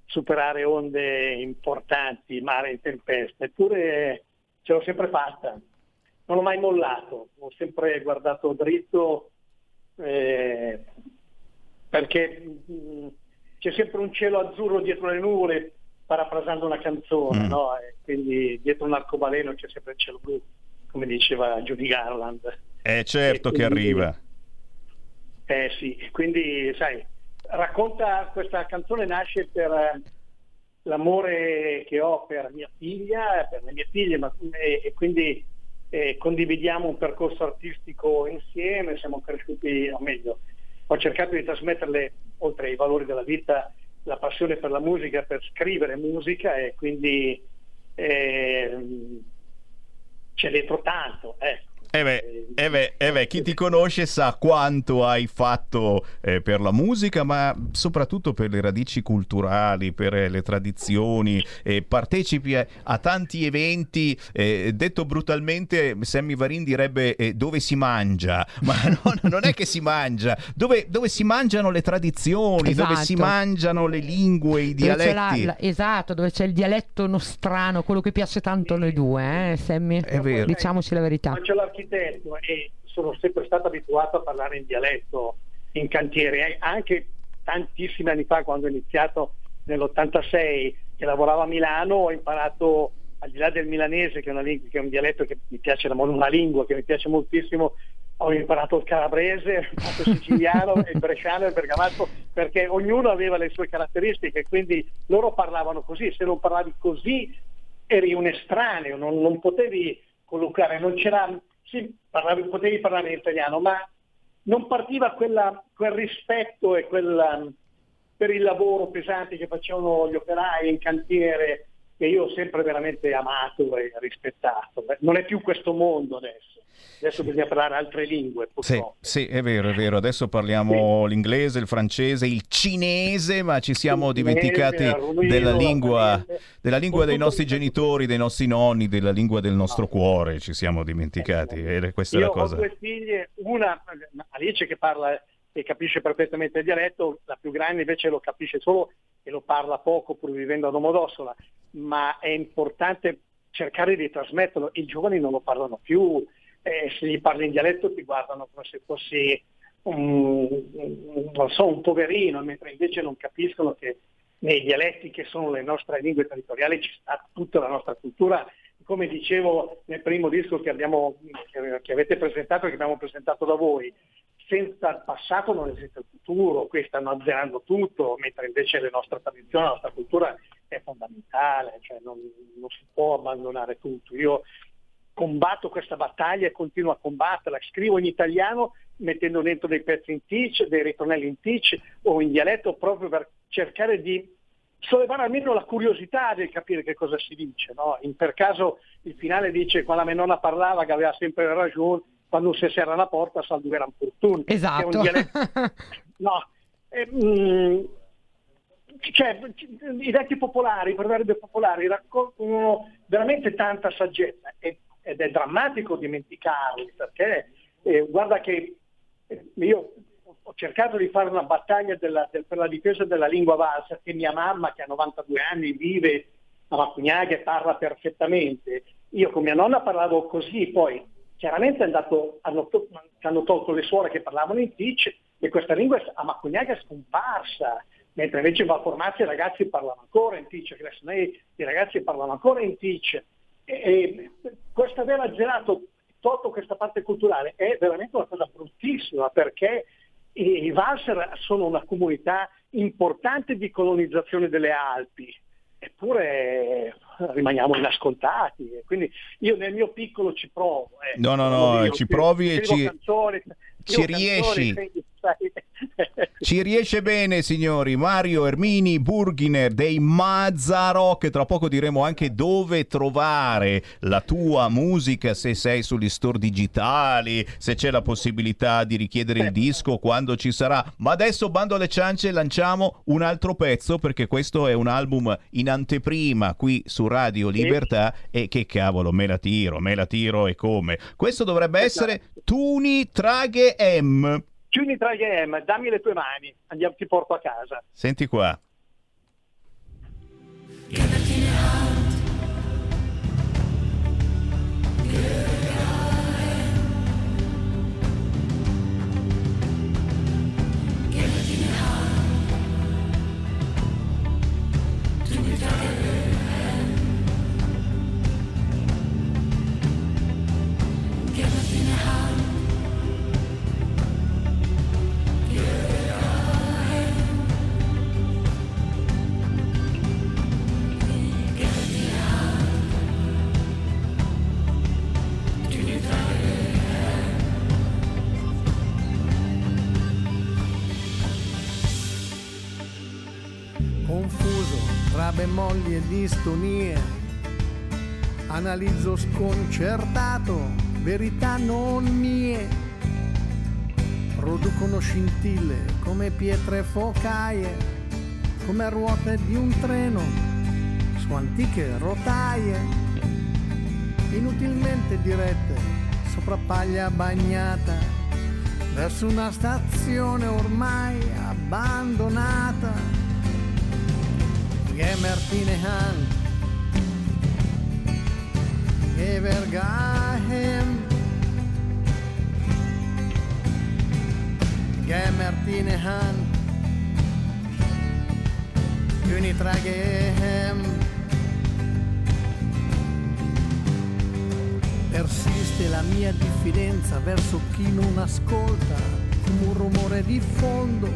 superare onde importanti, mare e tempeste, eppure ce l'ho sempre fatta, non ho mai mollato, ho sempre guardato dritto eh, perché mh, c'è sempre un cielo azzurro dietro le nuvole, parafrasando una canzone, Mm. no? E quindi dietro un arcobaleno c'è sempre il cielo blu, come diceva Judy Garland. Eh certo E che quindi- arriva. Eh sì, quindi sai, racconta questa canzone nasce per eh, l'amore che ho per mia figlia, per le mie figlie, ma, e, e quindi eh, condividiamo un percorso artistico insieme, siamo cresciuti, o meglio, ho cercato di trasmetterle, oltre ai valori della vita, la passione per la musica, per scrivere musica e quindi ehm, c'è dentro tanto, ecco. Eh beh, eh beh, eh beh, chi ti conosce sa quanto hai fatto eh, per la musica, ma soprattutto per le radici culturali, per eh, le tradizioni, eh, partecipi a, a tanti eventi, eh, detto brutalmente, Sammy Varin direbbe eh, dove si mangia, ma no, non è che si mangia, dove, dove si mangiano le tradizioni, dove Esatto. si mangiano le lingue, i Dove c'è la- dialetti. la- esatto, dove c'è il dialetto nostrano, quello che piace tanto a noi due, eh, Sammy? È vero. Diciamoci la verità. Faccio l'architetto e sono sempre stato abituato a parlare in dialetto in cantiere, Eh, anche tantissimi anni fa quando ho iniziato nell'86 che lavoravo a Milano ho imparato al di là del milanese che è, una lingua, che è un dialetto che mi piace, una lingua che mi piace moltissimo, ho imparato il calabrese, il siciliano, il bresciano e il bergamasco perché ognuno aveva le sue caratteristiche, quindi loro parlavano così, se non parlavi così eri un estraneo, non, non potevi collocare, non c'era, sì, parlavi, potevi parlare in italiano, ma non partiva quella- quel rispetto e quella, per il lavoro pesante che facevano gli operai in cantiere che io ho sempre veramente amato e rispettato. Non è più questo mondo adesso, adesso bisogna parlare altre lingue Sì, purtroppo. sì, è vero, è vero. Adesso parliamo l'inglese, il francese, il cinese, ma ci siamo dimenticati cinese, il rumeno, della lingua, della lingua dei nostri genitori, dei nostri nonni, della lingua del nostro cuore. Ci siamo dimenticati. E questa è Io la ho cosa. due figlie, una Alice che parla e capisce perfettamente il dialetto, la più grande invece lo capisce solo e lo parla poco pur vivendo a Domodossola, ma è importante cercare di trasmetterlo. I giovani non lo parlano più, eh, se gli parli in dialetto ti guardano come se fossi un, non so, un poverino, mentre invece non capiscono che nei dialetti che sono le nostre lingue territoriali ci sta tutta la nostra cultura. Come dicevo nel primo disco che, abbiamo, che- avete presentato e che abbiamo presentato da voi, senza il passato non esiste il futuro, qui stanno azzerando tutto, mentre invece le nostre tradizioni, la nostra cultura è fondamentale, cioè non, non si può abbandonare tutto. Io combatto questa battaglia e continuo a combatterla, scrivo in italiano mettendo dentro dei pezzi in teach, dei ritornelli in teach o in dialetto proprio per cercare di sollevare almeno la curiosità di capire che cosa si dice. No? In per caso il finale dice quando la mia nonna parlava che aveva sempre ragione, quando si serra la porta saldueran fortuna. Che è Esatto. un dialetto... no, eh, mm, cioè, i detti popolari, i proverbi popolari raccolgono veramente tanta saggezza e- ed è drammatico dimenticarli perché eh, guarda che io ho cercato di fare una battaglia della- del- per la difesa della lingua valsa che mia mamma che ha 92 anni vive a Macugnaga e parla perfettamente. Io con mia nonna parlavo così, poi chiaramente andato- hanno, to- hanno tolto le suore che parlavano in Tic e questa lingua a Macugnaga è scomparsa, mentre invece va a formarsi i ragazzi parlano ancora in noi i ragazzi parlano ancora in Tic. E, questo aver azzerato, tolto questa parte culturale è veramente una cosa bruttissima perché i, Valser sono una comunità importante di colonizzazione delle Alpi, eppure rimaniamo inascoltati. E Quindi io nel mio piccolo ci provo. eh. No, no, no, ci provi e ci- canzoni, ci riesci. Ci riesce bene, signori. Mario Ermini Burghiner dei Mazzarò, tra poco diremo anche dove trovare la tua musica, se sei sugli store digitali, se c'è la possibilità di richiedere il disco quando ci sarà. Ma adesso, bando alle ciance, lanciamo un altro pezzo perché questo è un album in anteprima qui su Radio Libertà e che cavolo, me la tiro, me la tiro e come. Questo dovrebbe essere Tuni Traghe M. Chiudi tra game, dammi le tue mani, andiamo, ti porto a casa. Senti qua. E distonie. Analizzo sconcertato, verità non mie. Producono scintille come pietre focaie, come ruote di un treno su antiche rotaie. Inutilmente dirette sopra paglia bagnata verso una stazione ormai abbandonata. Gemertine Hand, Evergahem, Gemertine Hand, Unitragehem. Persiste la mia diffidenza verso chi non ascolta, un rumore di fondo,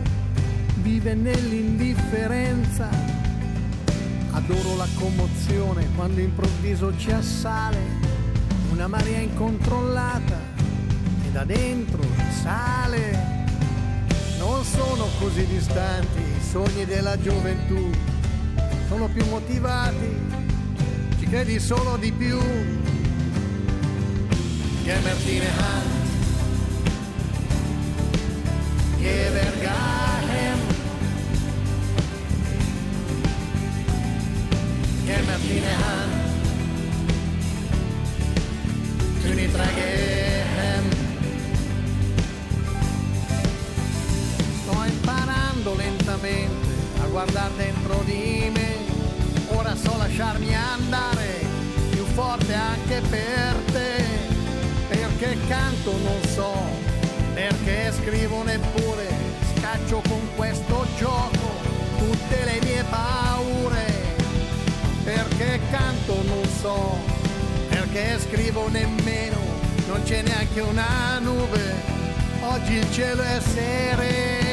vive nell'indifferenza. Adoro la commozione quando improvviso ci assale una marea incontrollata e da dentro sale. Non sono così distanti i sogni della gioventù, sono più motivati che di solo di più. Gemertine Hand, Gevergahem, Gemertine Hand, Tunitragehem. Sto imparando lentamente a guardare dentro di me, ora so lasciarmi andare più forte anche per te, perché canto non so, perché scrivo neppure, scaccio con questo gioco tutte le mie paure, perché canto non so, perché scrivo nemmeno, non c'è neanche una nube, oggi il cielo è sereno,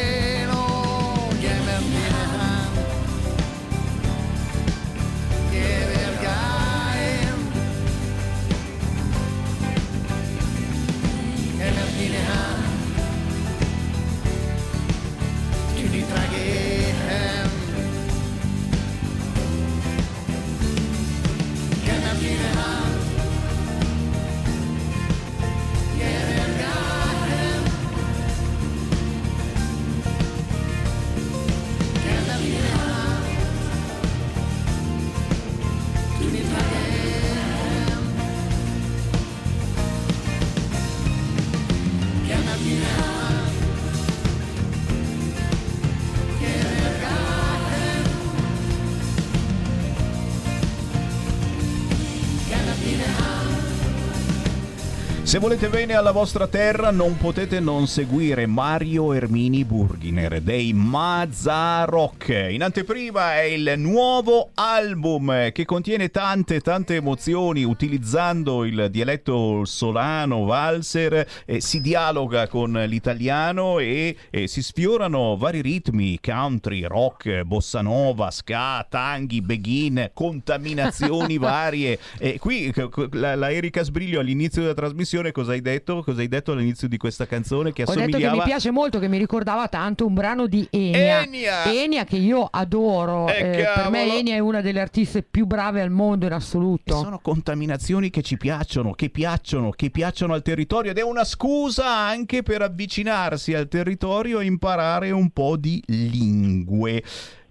Se volete bene alla vostra terra non potete non seguire Mario Ermini Burghiner dei Mazzarock. In anteprima è il nuovo album che contiene tante tante emozioni utilizzando il dialetto solano, valser, eh, si dialoga con l'italiano e, e si sfiorano vari ritmi, country, rock, bossa nova, ska, tanghi, begin, contaminazioni varie. E qui c- la, la Erika Sbriglio all'inizio della trasmissione cosa hai detto? Cosa hai detto all'inizio di questa canzone che Ho detto che assomigliava mi piace molto, che mi ricordava tanto un brano di Enia. Enia! Enia che io adoro. Eh, eh, per me Enia è una delle artiste più brave al mondo in E assoluto. sono contaminazioni che ci piacciono, che piacciono, che piacciono al territorio ed è una scusa anche per avvicinarsi al territorio e imparare un po' di lingue.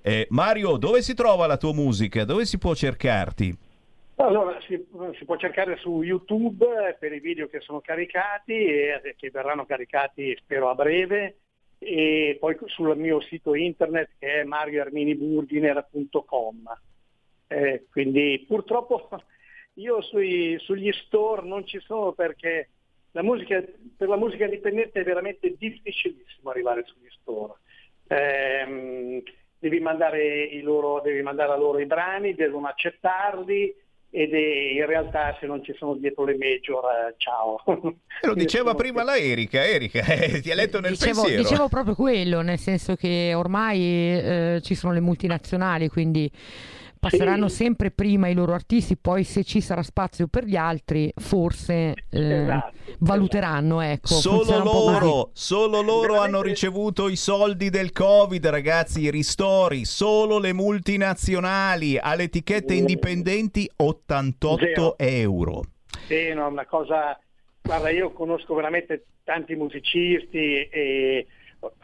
Eh, Mario, dove si trova la tua musica? Dove si può cercarti? Allora, si, si può cercare su YouTube eh, per i video che sono caricati e che verranno caricati spero a breve e poi sul mio sito internet che è marioarminiburghiner.com. Eh, quindi purtroppo io sui- sugli store non ci sono perché la musica, per la musica indipendente è veramente difficilissimo arrivare sugli store. Ehm, devi, mandare loro, devi mandare a loro i brani, devono accettarli ed è, in realtà se non ci sono dietro le major, eh, ciao. Lo diceva prima la Erika, Erika, eh, ti ha letto nel Dicevo, pensiero. dicevo proprio quello, nel senso che ormai eh, ci sono le multinazionali, quindi passeranno sempre prima i loro artisti, poi se ci sarà spazio per gli altri, forse eh, Esatto, valuteranno. Ecco, Solo loro, solo loro hanno ricevuto i soldi del Covid, ragazzi, i ristori, solo le multinazionali, alle etichette indipendenti 88 Zero. euro. Sì, no, una cosa, guarda, io conosco veramente tanti musicisti e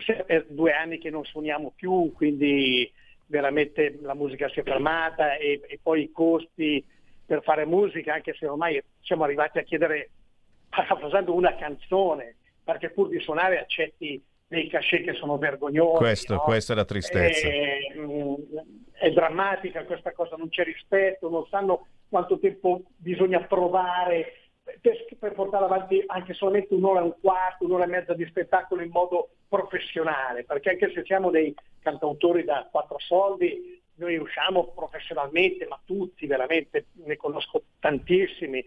se- è due anni che non suoniamo più, quindi veramente la musica si è fermata e, e poi i costi per fare musica, anche se ormai siamo arrivati a chiedere, parafrasando una canzone, perché pur di suonare accetti dei cachet che sono vergognosi. Questo- no? questa è la tristezza. Eh, mh, è drammatica questa cosa, non c'è rispetto, non sanno quanto tempo bisogna provare per, per portare avanti anche solamente un'ora e un quarto, un'ora e mezza di spettacolo in modo professionale, perché anche se siamo dei cantautori da quattro soldi, noi usciamo professionalmente, ma tutti veramente, ne conosco tantissimi,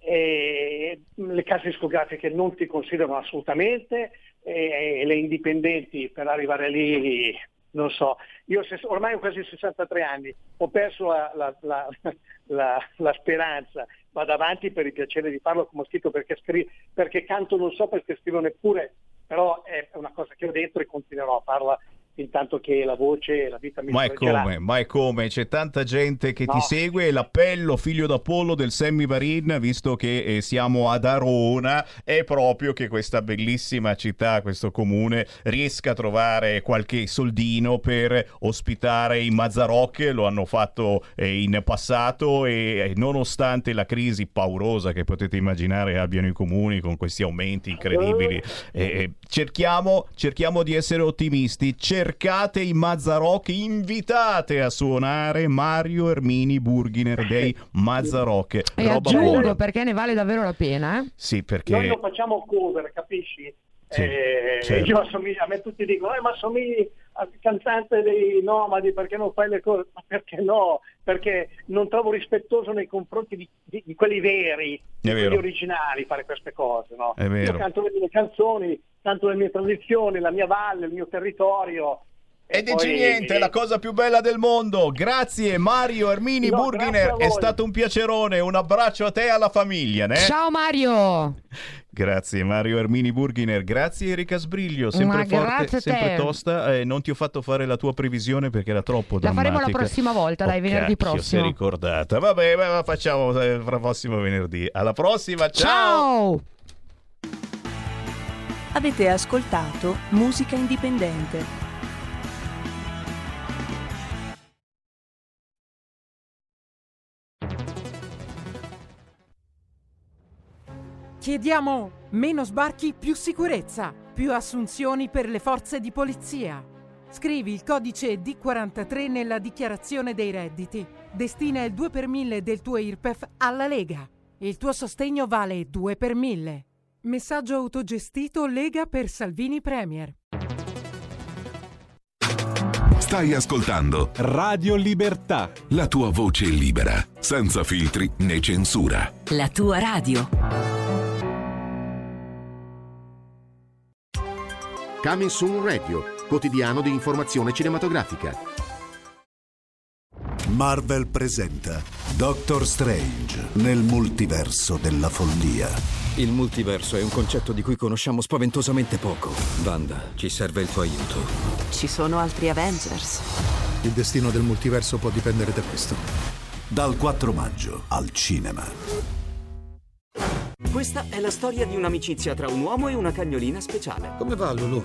e le case discografiche non ti considerano assolutamente e le indipendenti per arrivare lì non so, io ormai ho quasi 63 anni, ho perso la- la- la- la speranza, vado avanti per il piacere di farlo come ho scritto perché, scri- perché canto non so perché scrivo neppure, però è una cosa che ho dentro e continuerò a farla intanto che la voce e la vita mi Ma è come, ma è come, c'è tanta gente che ti No. segue e l'appello figlio d'Apollo del Sammy Varin, visto che eh, siamo ad Arona, è proprio che questa bellissima città, questo comune, riesca a trovare qualche soldino per ospitare i Mazzaroc, lo hanno fatto eh, in passato e eh, nonostante la crisi paurosa che potete immaginare abbiano i comuni con questi aumenti incredibili, eh, eh, cerchiamo, cerchiamo di essere ottimisti, cercate i Mazzaroc, invitate a suonare Mario Ermini Burghiner dei Mazzaroc. E Roba aggiungo buona. perché ne vale davvero la pena, eh? Sì, Noi perché... non facciamo cover, capisci? Sì, Eh, certo. io assomiglio- a me tutti dicono, eh, ma assomigli al cantante dei Nomadi perché non fai le cose? Ma perché no? Perché non trovo rispettoso nei confronti di, di- di quelli veri, di quelli originali fare queste cose. No? È vero. Io canto le mie canzoni, canto le mie tradizioni, la mia valle, il mio territorio. E dici poi- niente, è la cosa più bella del mondo. Grazie Mario Ermini No, Burghiner, è stato un piacerone. Un abbraccio a te e alla famiglia. né? Ciao Mario! Grazie Mario Ermini Burghiner, grazie Erika Sbriglio, sempre Ma forte, sempre tosta. Eh, non ti ho fatto fare la tua previsione perché era troppo La drammatica. faremo la prossima volta, dai, Oh, venerdì cacchio, prossimo. Si è ricordata. Vabbè, va- va- facciamo eh, fra prossimo venerdì. Alla prossima, ciao! Ciao! Avete ascoltato Musica Indipendente. Chiediamo meno sbarchi, più sicurezza, più assunzioni per le forze di polizia. Scrivi il codice D43 nella dichiarazione dei redditi. Destina il 2 per 1000 del tuo IRPEF alla Lega. Il tuo sostegno vale 2 per 1000. Messaggio autogestito Lega per Salvini Premier. Stai ascoltando Radio Libertà. la tua voce libera, senza filtri né censura. La tua radio. Coming Soon Radio, quotidiano di informazione cinematografica. Marvel presenta Doctor Strange nel multiverso della follia. Il multiverso è un concetto di cui conosciamo spaventosamente poco. Wanda, ci serve il tuo aiuto. Ci sono altri Avengers. Il destino del multiverso può dipendere da questo. Dal 4 maggio al cinema. Questa è la storia di un'amicizia tra un uomo e una cagnolina speciale. Come va, Lulu?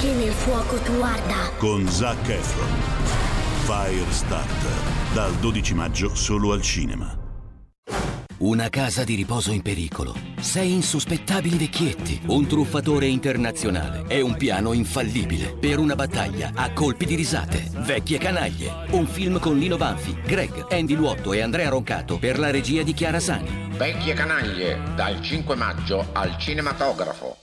Che nel fuoco tu arda. Con Zac Efron. Firestarter. Dal 12 maggio solo al cinema. Una casa di riposo in pericolo. Sei insospettabili vecchietti. Un truffatore internazionale. E un piano infallibile. Per una battaglia a colpi di risate. Vecchie canaglie. Un film con Lino Banfi, Greg, Andy Luotto e Andrea Roncato per la regia di Chiara Sani. Vecchie canaglie, dal 5 maggio al cinematografo.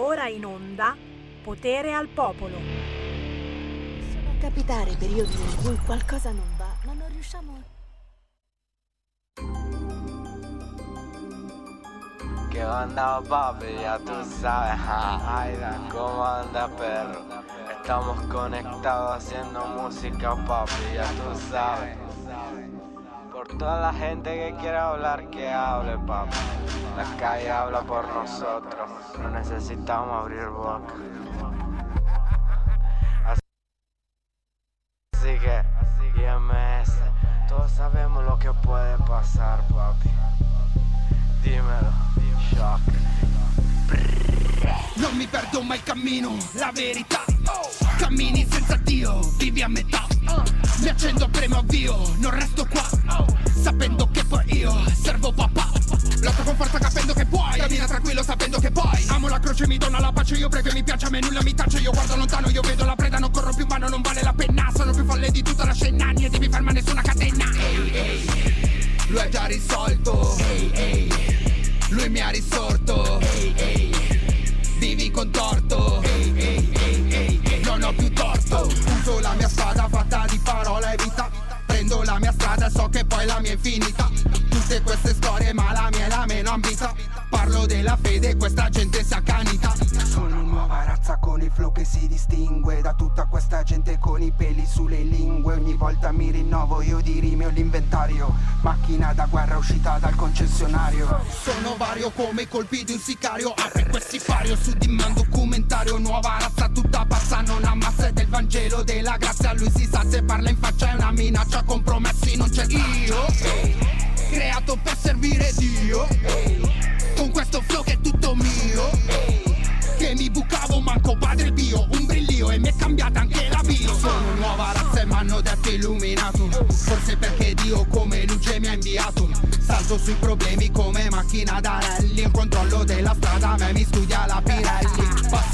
Ora in onda Potere al popolo. Sono capitare periodi in cui qualcosa non va, ma non riusciamo. ¿Qué onda papi? Ya tú sabes, Aida, ¿cómo anda perro? Estamos conectados haciendo música papi, ya tú sabes. Por toda la gente que quiera hablar, que hable papi. La calle habla por nosotros, no necesitamos abrir boca. Así que, así que IMS, todos sabemos lo que puede pasar papi. Dímelo, shock. Non mi perdo mai il la verità Cammini senza Dio, vivi a metà. Mi accendo premo avvio, non resto qua. Sapendo che poi io servo papà. Lotto con forza capendo che puoi. Cammina tranquillo sapendo che puoi Amo la croce, mi dona la pace Io prego e mi piace, a me nulla mi taccia Io guardo lontano, io vedo la preda Non corro più mano, non vale la penna Sono più folle di tutta la scena Niente mi ferma nessuna catena. Ehi, ehi Lo hai già risolto. Ehi, ehi appena risorto. Ehi ehi Vivi con Uso la mia spada fatta di parole e vita. Prendo la mia strada e so che poi la mia è finita. Tutte queste storie ma la mia è la meno ambita Parlo della fede questa gente si accanita Sono nuova razza con il flow che si distingue Da tutta questa gente con i peli sulle lingue. Ogni volta mi rinnovo io di rime ho l'inventario. Macchina da guerra uscita dal concessionario. Sono vario come i colpi di un sicario. Apri quel sipario su di me un documentario. Nuova razza tutta pazza non ammazza È del Vangelo della grazia. Lui si sa se parla in faccia è una minaccia Compromessi non c'è io. Creato per servire Dio Con questo flow che è tutto mio. Che mi bucavo manco padre bio Un brillio e mi è cambiata anche la bio. Sono nuova razza e m'hanno detto illuminato. Forse perché Dio come luce mi ha inviato. Salto sui problemi come macchina da rally Il controllo della strada a me mi studia la Pirelli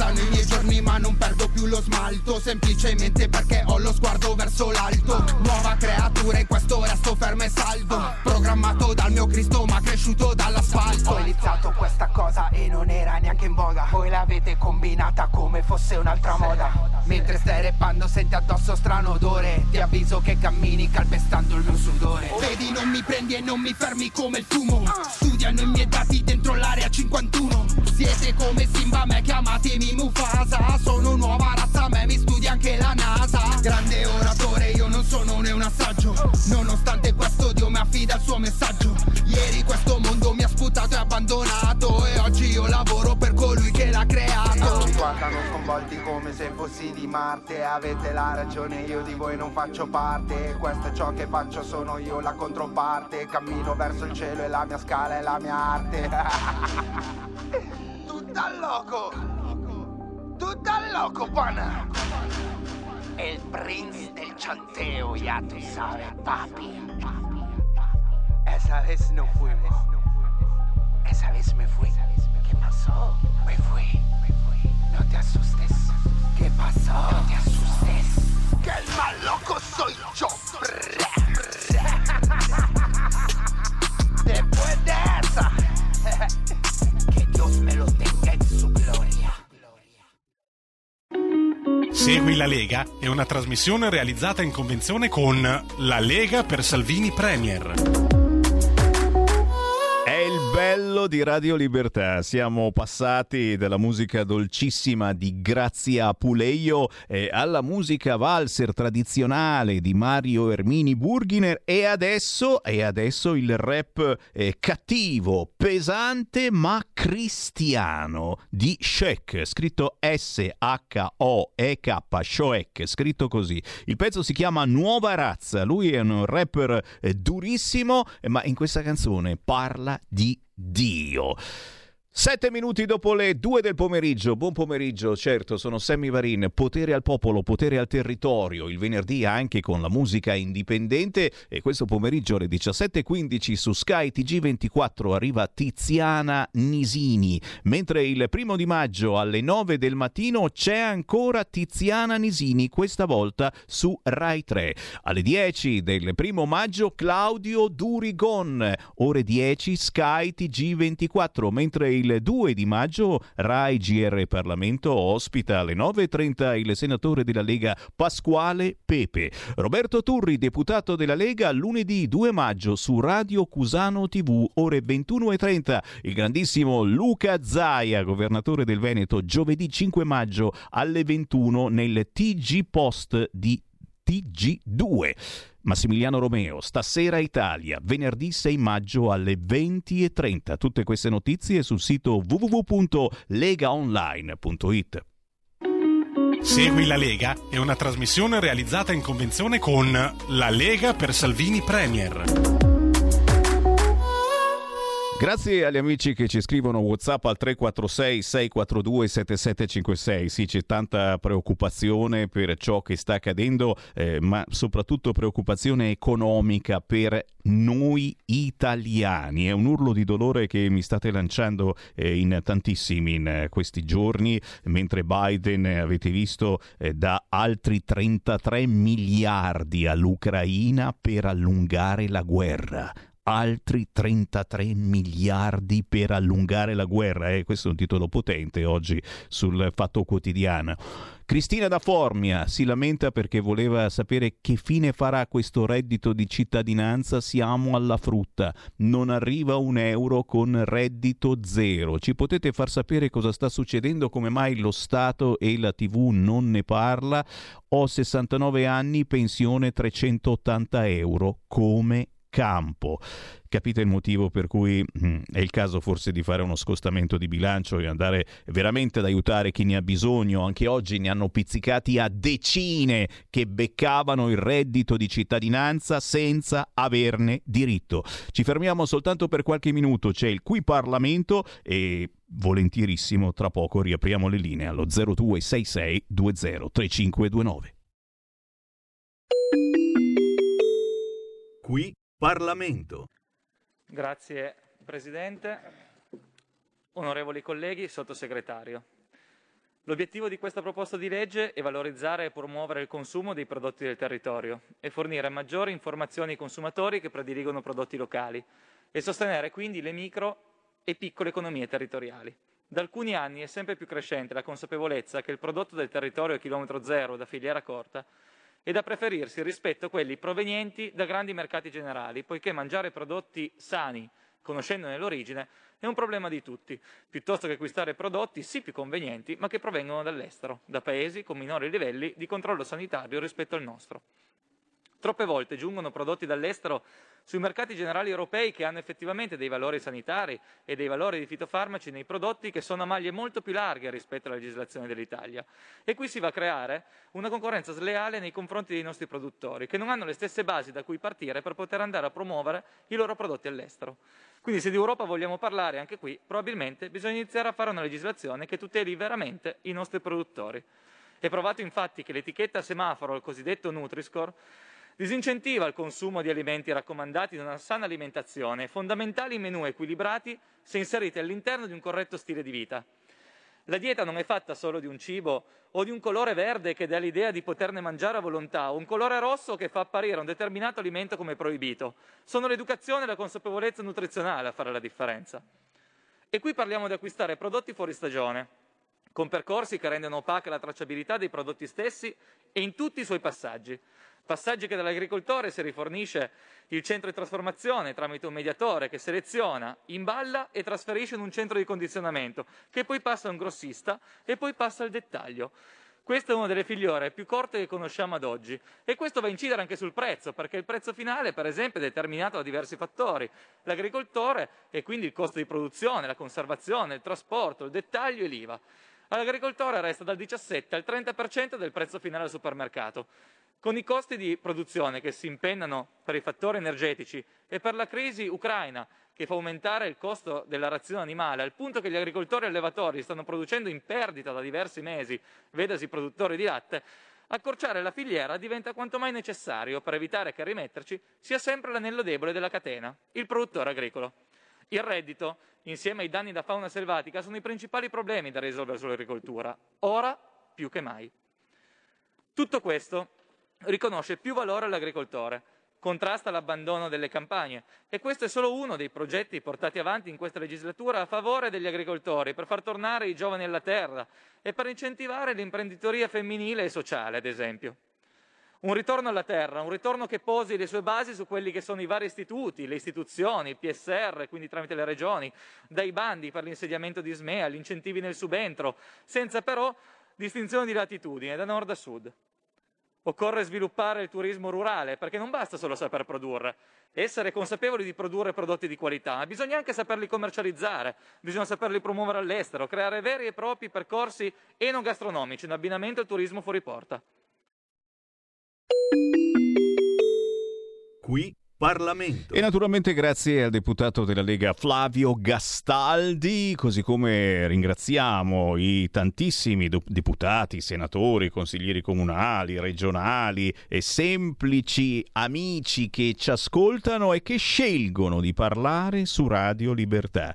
Passano i miei giorni ma non perdo più lo smalto Semplicemente perché ho lo sguardo verso l'alto. Nuova creatura e questo resto fermo e saldo Programmato dal mio Cristo ma cresciuto dall'asfalto. Ho iniziato questa l'avete combinata come fosse un'altra moda? Mentre stai rappando senti addosso strano odore. Ti avviso che cammini calpestando il mio sudore. Vedi non mi prendi e non mi fermi come il fumo. Studiano i miei dati dentro l'area 51 Siete come Simba, me chiamatemi Mufasa. Sono nuova razza, a me mi studia anche la NASA. Grande oratore, io non sono né un assaggio. Nonostante questo Dio mi affida il suo messaggio. Ieri questo mondo mi ha sputato e abbandonato guardano sconvolti come se fossi di Marte. Avete la ragione, io di voi non faccio parte. Questo è ciò che faccio, sono io la controparte. Cammino verso il cielo e la mia scala è la mia arte. Tutta loco. Tutta loco, pana El prince del chanteo, ya tú sabes, papi Esa vez no fuimos Esa vez me fui. ¿Qué pasó? Me fui No te asustes ¿Qué pasó? No te asustes Que el más loco soy yo Después de esa Que Dios me lo tenga en su gloria. Segui la Lega è una trasmissione realizzata in convenzione con La Lega per Salvini Premier. Bello di Radio Libertà. Siamo passati dalla musica dolcissima di Grazia Puleio eh, alla musica valser tradizionale di Mario Ermini Burghiner e adesso, e adesso il rap eh, cattivo, pesante ma cristiano di Shek, scritto S-H-O-E-K, Shoek, scritto così. Il pezzo si chiama Nuova Razza. Lui è un rapper eh, durissimo, ma in questa canzone parla di Dio. Sette minuti dopo le due del pomeriggio, buon pomeriggio, certo, sono Sammy Varin, potere al popolo, potere al territorio, il venerdì anche con la musica indipendente. E questo pomeriggio alle 17.15 su Sky TG24 arriva Tiziana Nisini, mentre il primo di maggio alle 9 del mattino c'è ancora Tiziana Nisini, questa volta su Rai 3. Alle 10 del primo maggio Claudio Durigon, ore 10 Sky TG24, mentre il 2 di maggio Rai GR Parlamento ospita alle 9.30 il senatore della Lega Pasquale Pepe. Roberto Turri, deputato della Lega, lunedì 2 maggio su Radio Cusano TV, ore 21.30. Il grandissimo Luca Zaia, governatore del Veneto, giovedì 5 maggio alle 21 nel TG Post di TG2. Massimiliano Romeo, stasera Italia, venerdì 6 maggio alle 20.30. Tutte queste notizie sul sito www.legaonline.it. Segui la Lega è una trasmissione realizzata in convenzione con La Lega per Salvini Premier. Grazie agli amici che ci scrivono WhatsApp al 346 642 7756. Sì, c'è tanta preoccupazione per ciò che sta accadendo, eh, ma soprattutto preoccupazione economica per noi italiani. È un urlo di dolore che mi state lanciando eh, in tantissimi in eh, questi giorni, mentre Biden, eh, avete visto, eh, dà altri 33 miliardi all'Ucraina per allungare la guerra altri 33 miliardi per allungare la guerra. Eh? Questo è un titolo potente oggi sul Fatto Quotidiano. Cristina da Formia si lamenta perché voleva sapere che fine farà questo reddito di cittadinanza. Siamo alla frutta, non arriva un euro con reddito zero. Ci potete far sapere cosa sta succedendo, come mai lo Stato e la TV non ne parla? Ho 69 anni, pensione 380 euro. Come campo. Capite il motivo per cui mm, è il caso forse di fare uno scostamento di bilancio e andare veramente ad aiutare chi ne ha bisogno. Anche oggi ne hanno pizzicati a decine che beccavano il reddito di cittadinanza senza averne diritto. Ci fermiamo soltanto per qualche minuto, c'è il qui Parlamento e volentierissimo tra poco riapriamo le linee allo 0266 20 3529. Qui Parlamento. Grazie Presidente, onorevoli colleghi, sottosegretario. L'obiettivo di questa proposta di legge è valorizzare e promuovere il consumo dei prodotti del territorio e fornire maggiori informazioni ai consumatori che prediligono prodotti locali e sostenere quindi le micro e piccole economie territoriali. Da alcuni anni è sempre più crescente la consapevolezza che il prodotto del territorio a chilometro zero da filiera corta e da preferirsi rispetto a quelli provenienti da grandi mercati generali, poiché mangiare prodotti sani, conoscendone l'origine, è un problema di tutti, piuttosto che acquistare prodotti sì più convenienti, ma che provengono dall'estero, da paesi con minori livelli di controllo sanitario rispetto al nostro. Troppe volte giungono prodotti dall'estero sui mercati generali europei che hanno effettivamente dei valori sanitari e dei valori di fitofarmaci nei prodotti che sono a maglie molto più larghe rispetto alla legislazione dell'Italia. E qui si va a creare una concorrenza sleale nei confronti dei nostri produttori, che non hanno le stesse basi da cui partire per poter andare a promuovere i loro prodotti all'estero. Quindi se di Europa vogliamo parlare anche qui, probabilmente bisogna iniziare a fare una legislazione che tuteli veramente i nostri produttori. È provato infatti che l'etichetta semaforo, il cosiddetto Nutri-Score, Disincentiva il consumo di alimenti raccomandati in una sana alimentazione, fondamentali menù equilibrati se inseriti all'interno di un corretto stile di vita. La dieta non è fatta solo di un cibo o di un colore verde che dà l'idea di poterne mangiare a volontà o un colore rosso che fa apparire un determinato alimento come proibito. Sono l'educazione e la consapevolezza nutrizionale a fare la differenza. E qui parliamo di acquistare prodotti fuori stagione, con percorsi che rendono opaca la tracciabilità dei prodotti stessi e in tutti i suoi passaggi. Passaggi che dall'agricoltore si rifornisce il centro di trasformazione tramite un mediatore che seleziona, imballa e trasferisce in un centro di condizionamento, che poi passa a un grossista e poi passa al dettaglio. Questa è una delle figliore più corte che conosciamo ad oggi e questo va a incidere anche sul prezzo, perché il prezzo finale, per esempio, è determinato da diversi fattori. L'agricoltore e quindi il costo di produzione, la conservazione, il trasporto, il dettaglio e l'IVA. All'agricoltore resta dal 17 al 30% del prezzo finale al supermercato. Con i costi di produzione che si impennano per i fattori energetici e per la crisi ucraina che fa aumentare il costo della razione animale, al punto che gli agricoltori e allevatori stanno producendo in perdita da diversi mesi, vedasi produttori di latte, accorciare la filiera diventa quanto mai necessario per evitare che a rimetterci sia sempre l'anello debole della catena, il produttore agricolo. Il reddito, insieme ai danni da fauna selvatica, sono i principali problemi da risolvere sull'agricoltura, ora più che mai. Tutto questo riconosce più valore all'agricoltore, contrasta l'abbandono delle campagne e questo è solo uno dei progetti portati avanti in questa legislatura a favore degli agricoltori, per far tornare i giovani alla terra e per incentivare l'imprenditoria femminile e sociale, ad esempio. Un ritorno alla terra, un ritorno che posi le sue basi su quelli che sono i vari istituti, le istituzioni, il PSR, quindi tramite le regioni, dai bandi per l'insediamento di SMEA, gli incentivi nel subentro, senza però distinzione di latitudine, da nord a sud. Occorre sviluppare il turismo rurale, perché non basta solo saper produrre, essere consapevoli di produrre prodotti di qualità, ma bisogna anche saperli commercializzare, bisogna saperli promuovere all'estero, creare veri e propri percorsi enogastronomici in abbinamento al turismo fuori porta. Qui Parlamento. E naturalmente grazie al deputato della Lega Flavio Gastaldi, così come ringraziamo i tantissimi deputati, senatori, consiglieri comunali, regionali e semplici amici che ci ascoltano e che scelgono di parlare su Radio Libertà.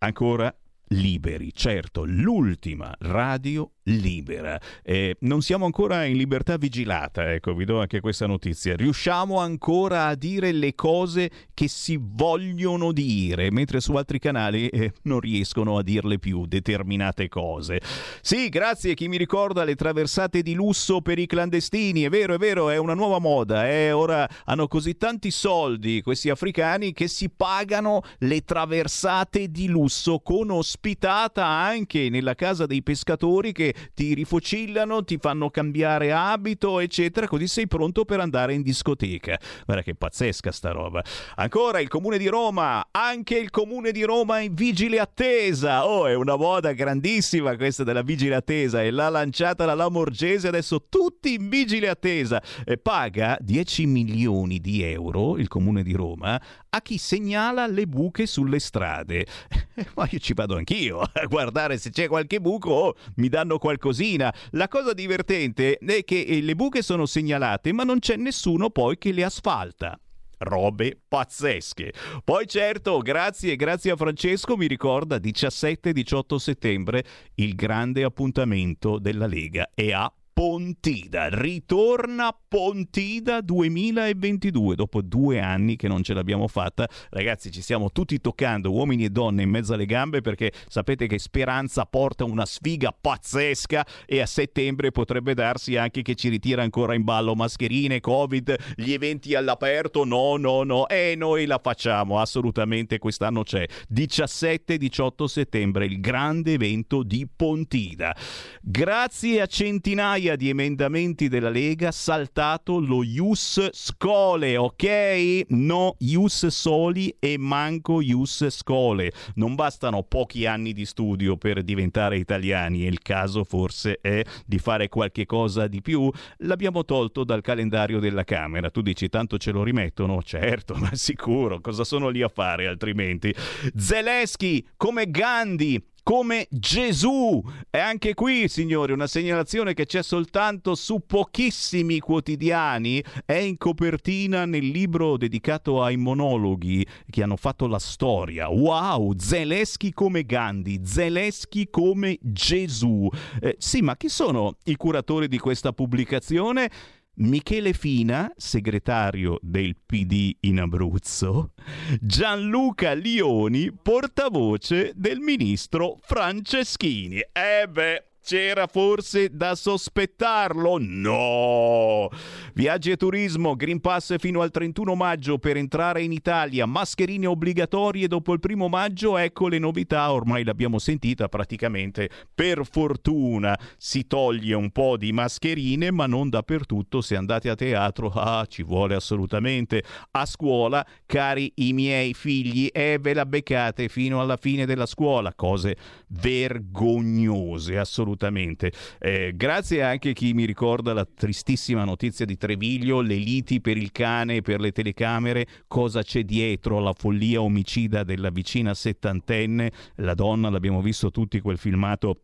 Ancora liberi, certo, l'ultima radio libera. Eh, non siamo ancora in libertà vigilata, ecco, vi do anche questa notizia. Riusciamo ancora a dire le cose che si vogliono dire, mentre su altri canali eh, non riescono a dirle più determinate cose. Sì, grazie a chi mi ricorda le traversate di lusso per i clandestini, è vero, è vero, è una nuova moda, eh? ora hanno così tanti soldi questi africani che si pagano le traversate di lusso con ospitata anche nella casa dei pescatori che ti rifocillano, ti fanno cambiare abito, eccetera, così sei pronto per andare in discoteca. Guarda che pazzesca sta roba. Ancora il comune di Roma, anche il comune di Roma in vigile attesa. Oh, è una moda grandissima questa della vigile attesa e l'ha lanciata la Lamorgese, adesso tutti in vigile attesa. E paga 10 milioni di euro il comune di Roma a chi segnala le buche sulle strade. Ma io ci vado anch'io a guardare se c'è qualche buco, oh, mi danno qualcosina. La cosa divertente è che eh, le buche sono segnalate, ma non c'è nessuno poi che le asfalta robe pazzesche. Poi certo, grazie, grazie a Francesco, mi ricorda 17-18 settembre il grande appuntamento della Lega e a Pontida, ritorna Pontida 2022, dopo due anni che non ce l'abbiamo fatta. Ragazzi, ci stiamo tutti toccando, uomini e donne, in mezzo alle gambe, perché sapete che Speranza porta una sfiga pazzesca e a settembre potrebbe darsi anche che ci ritira ancora in ballo mascherine, Covid, gli eventi all'aperto. No, no, no, e noi la facciamo, assolutamente quest'anno c'è. 17-18 settembre, il grande evento di Pontida. Grazie a centinaia migliaia di emendamenti della Lega saltato lo Ius Scole, ok? No Ius Soli e manco Ius Scole. Non bastano pochi anni di studio per diventare italiani e il caso forse è di fare qualche cosa di più. L'abbiamo tolto dal calendario della Camera. Tu dici tanto ce lo rimettono? Certo, ma sicuro. Cosa sono lì a fare altrimenti? Zelensky come Gandhi come Gesù. E anche qui, signori, una segnalazione che c'è soltanto su pochissimi quotidiani, è in copertina nel libro dedicato ai monologhi che hanno fatto la storia. Wow, Zelensky come Gandhi, Zelensky come Gesù. Eh, sì, ma chi sono i curatori di questa pubblicazione? Michele Fina, segretario del PD in Abruzzo, Gianluca Lioni, portavoce del ministro Franceschini. Eh beh, c'era forse da sospettarlo? No! Viaggi e turismo, Green Pass fino al 31 maggio per entrare in Italia, mascherine obbligatorie dopo il primo maggio, ecco le novità, ormai l'abbiamo sentita praticamente. Per fortuna si toglie un po' di mascherine, ma non dappertutto. Se andate a teatro, ah, ci vuole assolutamente. A scuola, cari i miei figli, e eh, ve la beccate fino alla fine della scuola. Cose vergognose, assolutamente assolutamente. Eh, grazie anche a chi mi ricorda la tristissima notizia di Treviglio, le liti per il cane e per le telecamere, cosa c'è dietro la follia omicida della vicina settantenne, la donna, l'abbiamo visto tutti quel filmato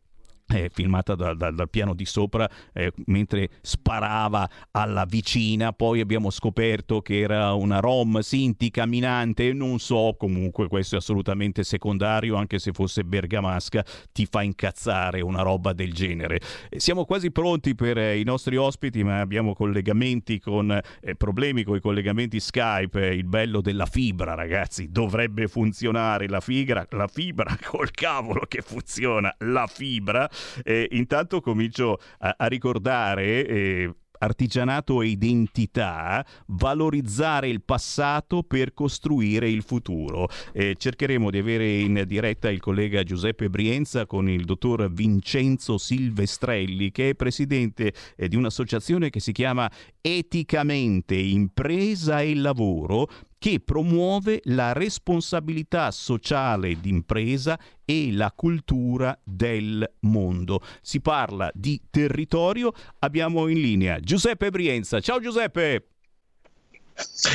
eh, filmata da, da, dal piano di sopra eh, mentre sparava alla vicina. Poi abbiamo scoperto che era una rom Sinti camminante non so comunque questo è assolutamente secondario anche se fosse bergamasca ti fa incazzare una roba del genere. Eh, siamo quasi pronti per eh, i nostri ospiti ma abbiamo collegamenti con eh, problemi con i collegamenti Skype. Il bello della fibra ragazzi dovrebbe funzionare la fibra la fibra col cavolo che funziona la fibra eh, intanto comincio a, a ricordare eh, artigianato e identità, valorizzare il passato per costruire il futuro. Eh, cercheremo di avere in diretta il collega Giuseppe Brienza con il dottor Vincenzo Silvestrelli, che è presidente eh, di un'associazione che si chiama Eticamente Impresa e Lavoro, che promuove la responsabilità sociale d'impresa e la cultura del mondo. Si parla di territorio, abbiamo in linea Giuseppe Brienza. Ciao Giuseppe!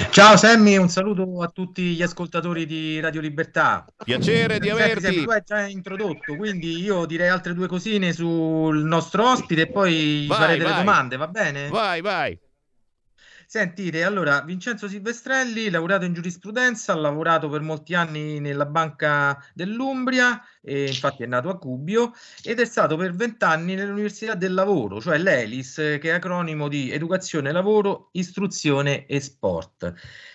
Ciao Sammy, un saluto a tutti gli ascoltatori di Radio Libertà. Piacere di averti. Senti, tu hai già introdotto, quindi io direi altre due cosine sul nostro ospite e poi vai, farete vai. le domande, va bene? Vai, vai. Sentite, allora, Vincenzo Silvestrelli, laureato in giurisprudenza, ha lavorato per molti anni nella Banca dell'Umbria, infatti è nato a Cubio, ed è stato per vent'anni nell'Università del Lavoro, cioè l'ELIS, che è acronimo di Educazione, Lavoro, Istruzione e Sport.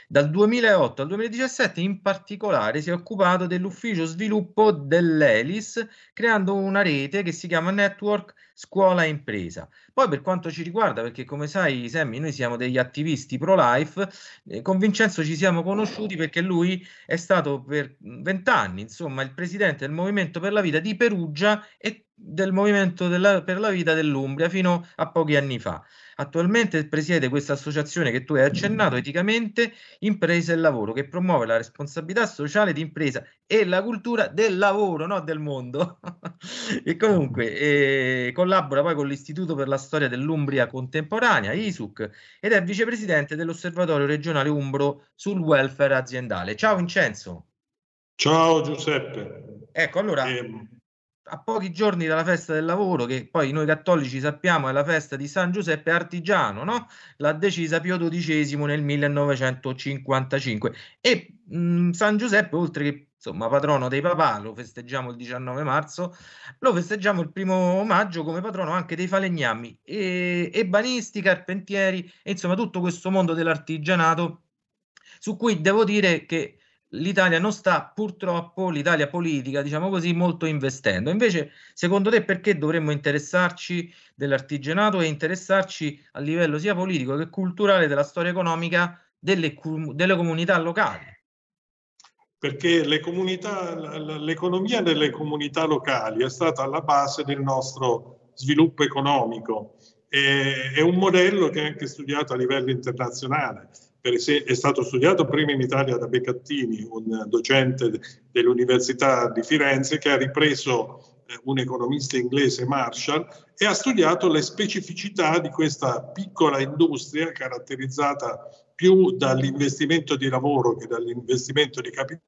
Dal 2008 al 2017 in particolare si è occupato dell'ufficio sviluppo dell'ELIS, creando una rete che si chiama Network Scuola Impresa. Poi per quanto ci riguarda, perché come sai Sammy, noi siamo degli attivisti pro-life, eh, con Vincenzo ci siamo conosciuti perché lui è stato per vent'anni, insomma, il presidente del Movimento per la Vita di Perugia e del Movimento della, per la Vita dell'Umbria fino a pochi anni fa. Attualmente presiede questa associazione che tu hai accennato, eticamente Impresa e Lavoro, che promuove la responsabilità sociale di impresa e la cultura del lavoro, no del mondo. e comunque eh, collabora poi con l'Istituto per la Storia dell'Umbria Contemporanea, ISUC, ed è vicepresidente dell'Osservatorio regionale Umbro sul welfare aziendale. Ciao Vincenzo. Ciao Giuseppe. Ecco, allora, eh, a pochi giorni dalla festa del lavoro, che poi noi cattolici sappiamo è la festa di San Giuseppe Artigiano, no? l'ha decisa Pio XII nel 1955. E mh, San Giuseppe, oltre che insomma patrono dei papà, lo festeggiamo il 19 marzo, lo festeggiamo il primo maggio come patrono anche dei falegnami, e, ebanisti, carpentieri, e insomma tutto questo mondo dell'artigianato, su cui devo dire che l'Italia non sta purtroppo, l'Italia politica, diciamo così, molto investendo. Invece, secondo te, perché dovremmo interessarci dell'artigianato e interessarci a livello sia politico che culturale della storia economica delle, delle comunità locali? Perché le comunità, l'economia delle comunità locali è stata alla base del nostro sviluppo economico. È un modello che è anche studiato a livello internazionale è stato studiato prima in Italia da Beccattini, un docente dell'Università di Firenze che ha ripreso eh, un economista inglese Marshall e ha studiato le specificità di questa piccola industria caratterizzata più dall'investimento di lavoro che dall'investimento di capitale,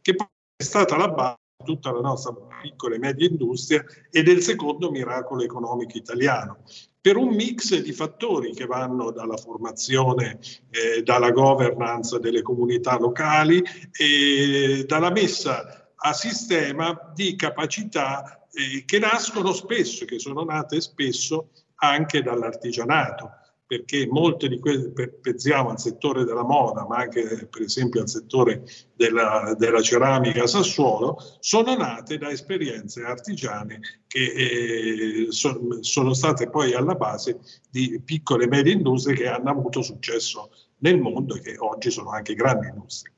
che è stata la base di tutta la nostra piccola e media industria e del secondo miracolo economico italiano per un mix di fattori che vanno dalla formazione, eh, dalla governance delle comunità locali e dalla messa a sistema di capacità eh, che nascono spesso, che sono nate spesso anche dall'artigianato perché molte di queste, pensiamo al settore della moda, ma anche per esempio al settore della, della ceramica Sassuolo, sono nate da esperienze artigiane che eh, so, sono state poi alla base di piccole e medie industrie che hanno avuto successo nel mondo e che oggi sono anche grandi industrie.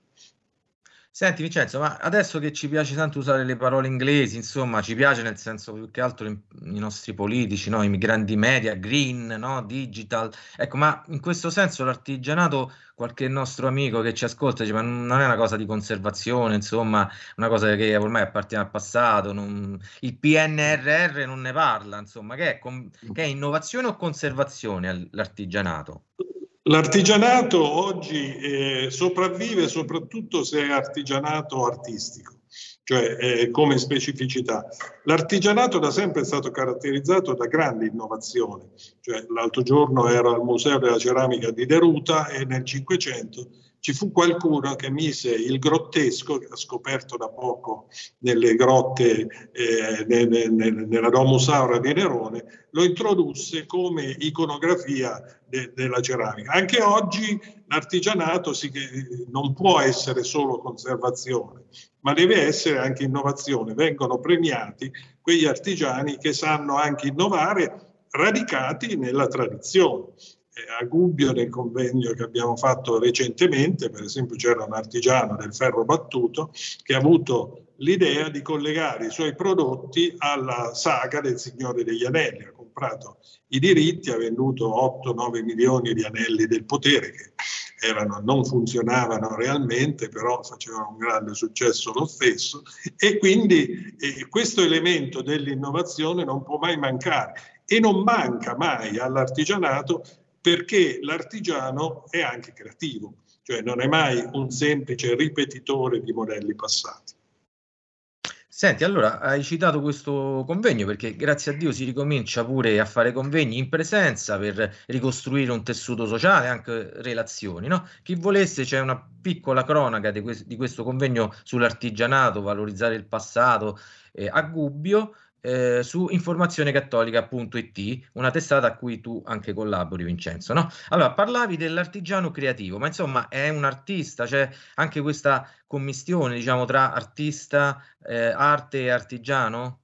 Senti Vincenzo, ma adesso che ci piace tanto usare le parole inglesi, insomma, ci piace nel senso più che altro i nostri politici, no? i grandi media, green, no? digital, ecco, ma in questo senso l'artigianato, qualche nostro amico che ci ascolta dice, ma non è una cosa di conservazione, insomma, una cosa che ormai appartiene al passato, non... il PNRR non ne parla, insomma, che è, che è innovazione o conservazione l'artigianato? L'artigianato oggi eh, sopravvive soprattutto se è artigianato artistico, cioè eh, come specificità. L'artigianato da sempre è stato caratterizzato da grande innovazione, cioè, l'altro giorno ero al Museo della Ceramica di Deruta e nel Cinquecento ci fu qualcuno che mise il grottesco, scoperto da poco nelle grotte eh, nel, nel, nella Domus Aura di Nerone, lo introdusse come iconografia de, della ceramica. Anche oggi l'artigianato si, non può essere solo conservazione, ma deve essere anche innovazione. Vengono premiati quegli artigiani che sanno anche innovare radicati nella tradizione a Gubbio nel convegno che abbiamo fatto recentemente, per esempio c'era un artigiano del ferro battuto che ha avuto l'idea di collegare i suoi prodotti alla saga del Signore degli Anelli, ha comprato i diritti, ha venduto 8-9 milioni di anelli del potere che erano, non funzionavano realmente, però facevano un grande successo lo stesso. E quindi eh, questo elemento dell'innovazione non può mai mancare. E non manca mai all'artigianato perché l'artigiano è anche creativo, cioè non è mai un semplice ripetitore di modelli passati. Senti, allora hai citato questo convegno perché grazie a Dio si ricomincia pure a fare convegni in presenza per ricostruire un tessuto sociale, anche relazioni, no? Chi volesse c'è una piccola cronaca di, que- di questo convegno sull'artigianato, valorizzare il passato eh, a Gubbio eh, su informazionecattolica.it, una testata a cui tu anche collabori, Vincenzo. No? Allora, parlavi dell'artigiano creativo, ma insomma è un artista, c'è anche questa commistione, diciamo, tra artista, eh, arte e artigiano?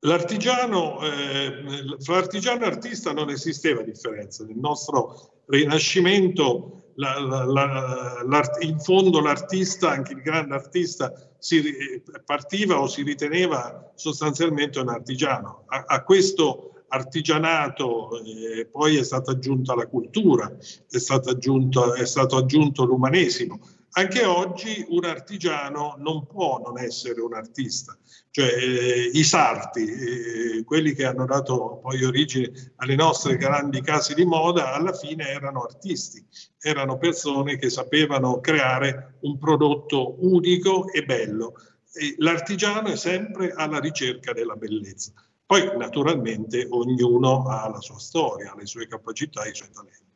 L'artigiano, eh, fra artigiano e artista non esisteva differenza. Nel nostro Rinascimento la, la, la, in fondo l'artista, anche il grande artista, si, partiva o si riteneva sostanzialmente un artigiano. A, a questo artigianato eh, poi è stata aggiunta la cultura, è aggiunto, è stato aggiunto l'umanesimo. Anche oggi un artigiano non può non essere un artista, cioè eh, i sarti, eh, quelli che hanno dato poi origine alle nostre grandi case di moda, alla fine erano artisti, erano persone che sapevano creare un prodotto unico e bello. E l'artigiano è sempre alla ricerca della bellezza. Poi naturalmente ognuno ha la sua storia, le sue capacità, i suoi talenti.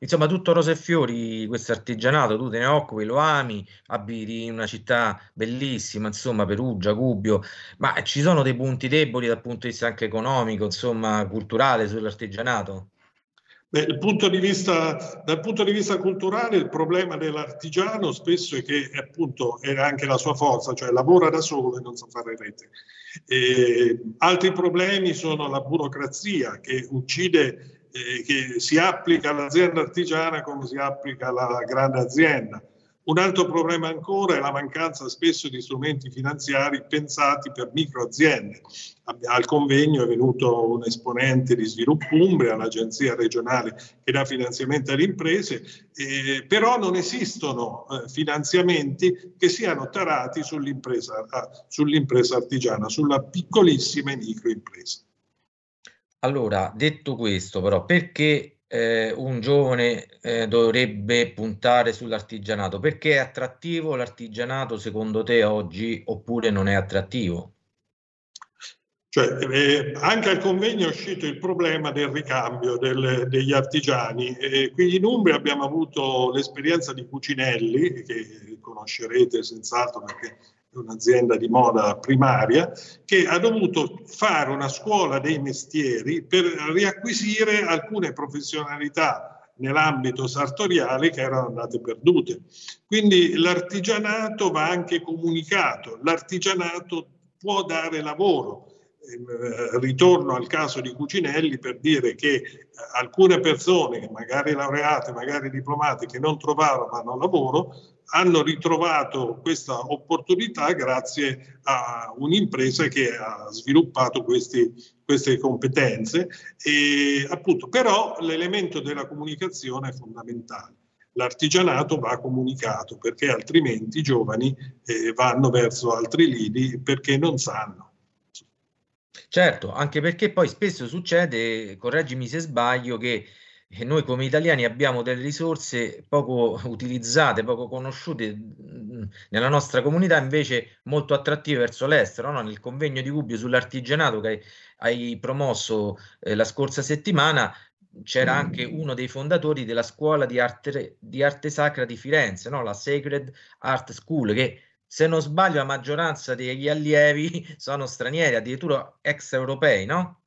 Insomma, tutto rose e fiori, questo artigianato, tu te ne occupi, lo ami, abiti in una città bellissima, insomma, Perugia, Gubbio, ma ci sono dei punti deboli dal punto di vista anche economico, insomma, culturale sull'artigianato? Beh, punto vista, dal punto di vista culturale il problema dell'artigiano spesso è che appunto è anche la sua forza, cioè lavora da solo e non sa fare rete. E altri problemi sono la burocrazia che uccide eh, che si applica all'azienda artigiana come si applica alla grande azienda. Un altro problema ancora è la mancanza spesso di strumenti finanziari pensati per microaziende. Al convegno è venuto un esponente di Sviluppo Umbria, l'agenzia regionale che dà finanziamento alle imprese, eh, però non esistono eh, finanziamenti che siano tarati sull'impresa, sull'impresa artigiana, sulla piccolissima e microimpresa. Allora, detto questo, però, perché eh, un giovane eh, dovrebbe puntare sull'artigianato? Perché è attrattivo l'artigianato secondo te oggi oppure non è attrattivo? Cioè, eh, anche al convegno è uscito il problema del ricambio del, degli artigiani. E qui in Umbria abbiamo avuto l'esperienza di Cucinelli, che conoscerete senz'altro perché un'azienda di moda primaria, che ha dovuto fare una scuola dei mestieri per riacquisire alcune professionalità nell'ambito sartoriale che erano andate perdute. Quindi l'artigianato va anche comunicato, l'artigianato può dare lavoro. Ehm, ritorno al caso di Cucinelli per dire che eh, alcune persone, magari laureate, magari diplomate, che non trovavano lavoro, hanno ritrovato questa opportunità grazie a un'impresa che ha sviluppato questi, queste competenze e appunto però l'elemento della comunicazione è fondamentale. L'artigianato va comunicato perché altrimenti i giovani eh, vanno verso altri lidi perché non sanno. Certo, anche perché poi spesso succede, correggimi se sbaglio, che e noi come italiani abbiamo delle risorse poco utilizzate, poco conosciute mm, nella nostra comunità, invece molto attrattive verso l'estero. No? Nel convegno di Gubbio sull'artigianato che hai, promosso eh, la scorsa settimana c'era anche uno dei fondatori della scuola di arte, di arte sacra di Firenze, no? la Sacred Art School, che se non sbaglio la maggioranza degli allievi sono stranieri, addirittura extraeuropei, no?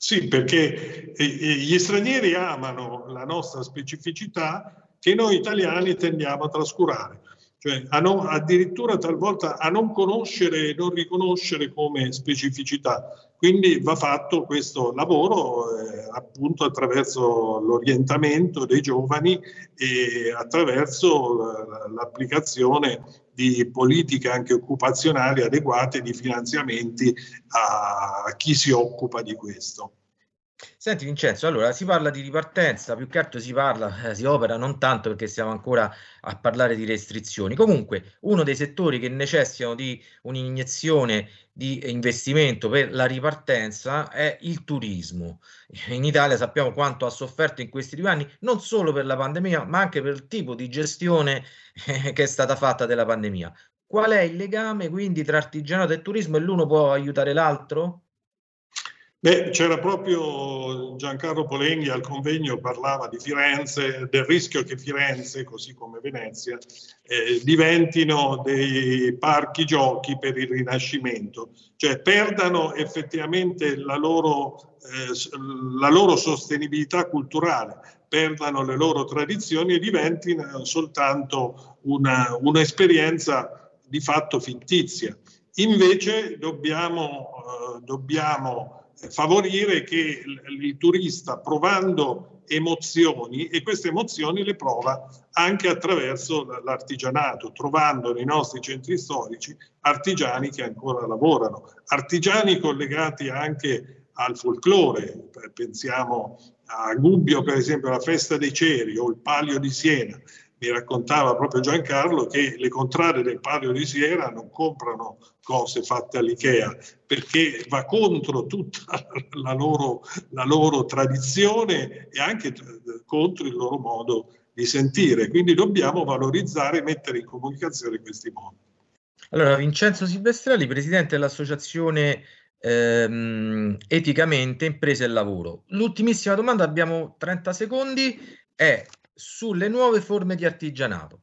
Sì, perché gli stranieri amano la nostra specificità che noi italiani tendiamo a trascurare, cioè a non, addirittura talvolta a non conoscere e non riconoscere come specificità. Quindi va fatto questo lavoro eh, appunto attraverso l'orientamento dei giovani e attraverso l'applicazione di politiche anche occupazionali adeguate, di finanziamenti a chi si occupa di questo. Senti Vincenzo, allora si parla di ripartenza, più che altro si parla, eh, si opera non tanto perché stiamo ancora a parlare di restrizioni. Comunque, uno dei settori che necessitano di un'iniezione di investimento per la ripartenza è il turismo. In Italia sappiamo quanto ha sofferto in questi due anni, non solo per la pandemia, ma anche per il tipo di gestione eh, che è stata fatta della pandemia. qual è il legame quindi tra artigianato e turismo e l'uno può aiutare l'altro? Beh, c'era proprio Giancarlo Polenghi al convegno, parlava di Firenze, del rischio che Firenze, così come Venezia, eh, diventino dei parchi giochi per il Rinascimento, cioè perdano effettivamente la loro, eh, la loro sostenibilità culturale, perdano le loro tradizioni e diventino soltanto una, un'esperienza di fatto fittizia. Invece dobbiamo, eh, dobbiamo favorire che il turista provando emozioni e queste emozioni le prova anche attraverso l'artigianato, trovando nei nostri centri storici artigiani che ancora lavorano, artigiani collegati anche al folklore, pensiamo a Gubbio per esempio la festa dei ceri o il palio di Siena, mi raccontava proprio Giancarlo che le contrarie del Palio di Siena non comprano cose fatte all'IKEA perché va contro tutta la loro, la loro tradizione e anche contro il loro modo di sentire. Quindi dobbiamo valorizzare e mettere in comunicazione questi modi. Allora, Vincenzo Silvestrelli, presidente dell'associazione ehm, Eticamente Imprese e Lavoro. L'ultimissima domanda, abbiamo 30 secondi, è sulle nuove forme di artigianato?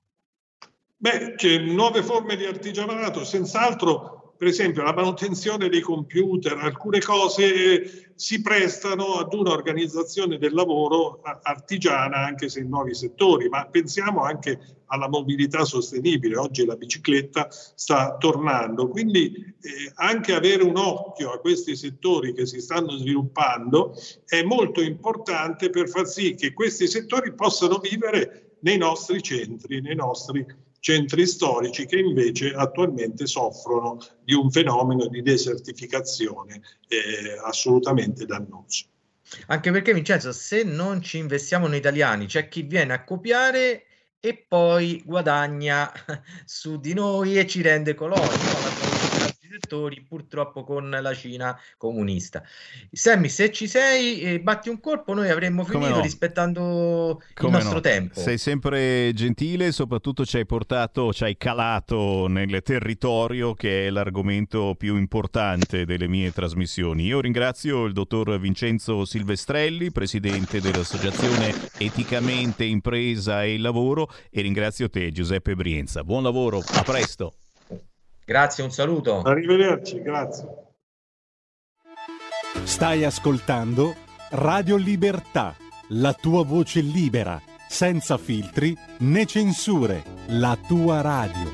Beh, c'è nuove forme di artigianato, senz'altro, per esempio, la manutenzione dei computer, alcune cose si prestano ad un'organizzazione del lavoro artigiana, anche se in nuovi settori, ma pensiamo anche alla mobilità sostenibile. Oggi la bicicletta sta tornando, quindi eh, anche avere un occhio a questi settori che si stanno sviluppando è molto importante per far sì che questi settori possano vivere nei nostri centri, nei nostri centri storici che invece attualmente soffrono di un fenomeno di desertificazione eh, assolutamente dannoso. Anche perché Vincenzo, se non ci investiamo noi italiani, c'è chi viene a copiare e poi guadagna su di noi e ci rende coloni settori, purtroppo con la Cina comunista. Sammy, se ci sei, eh, batti un colpo, noi avremmo finito no. rispettando Come il nostro no. tempo. Sei sempre gentile, soprattutto ci hai portato, ci hai calato nel territorio che è l'argomento più importante delle mie trasmissioni. Io ringrazio il dottor Vincenzo Silvestrelli, presidente dell'Associazione Eticamente Impresa e Lavoro e ringrazio te Giuseppe Brienza. Buon lavoro, a presto. Grazie, un saluto. Arrivederci, grazie. Stai ascoltando Radio Libertà, la tua voce libera, senza filtri né censure, la tua radio.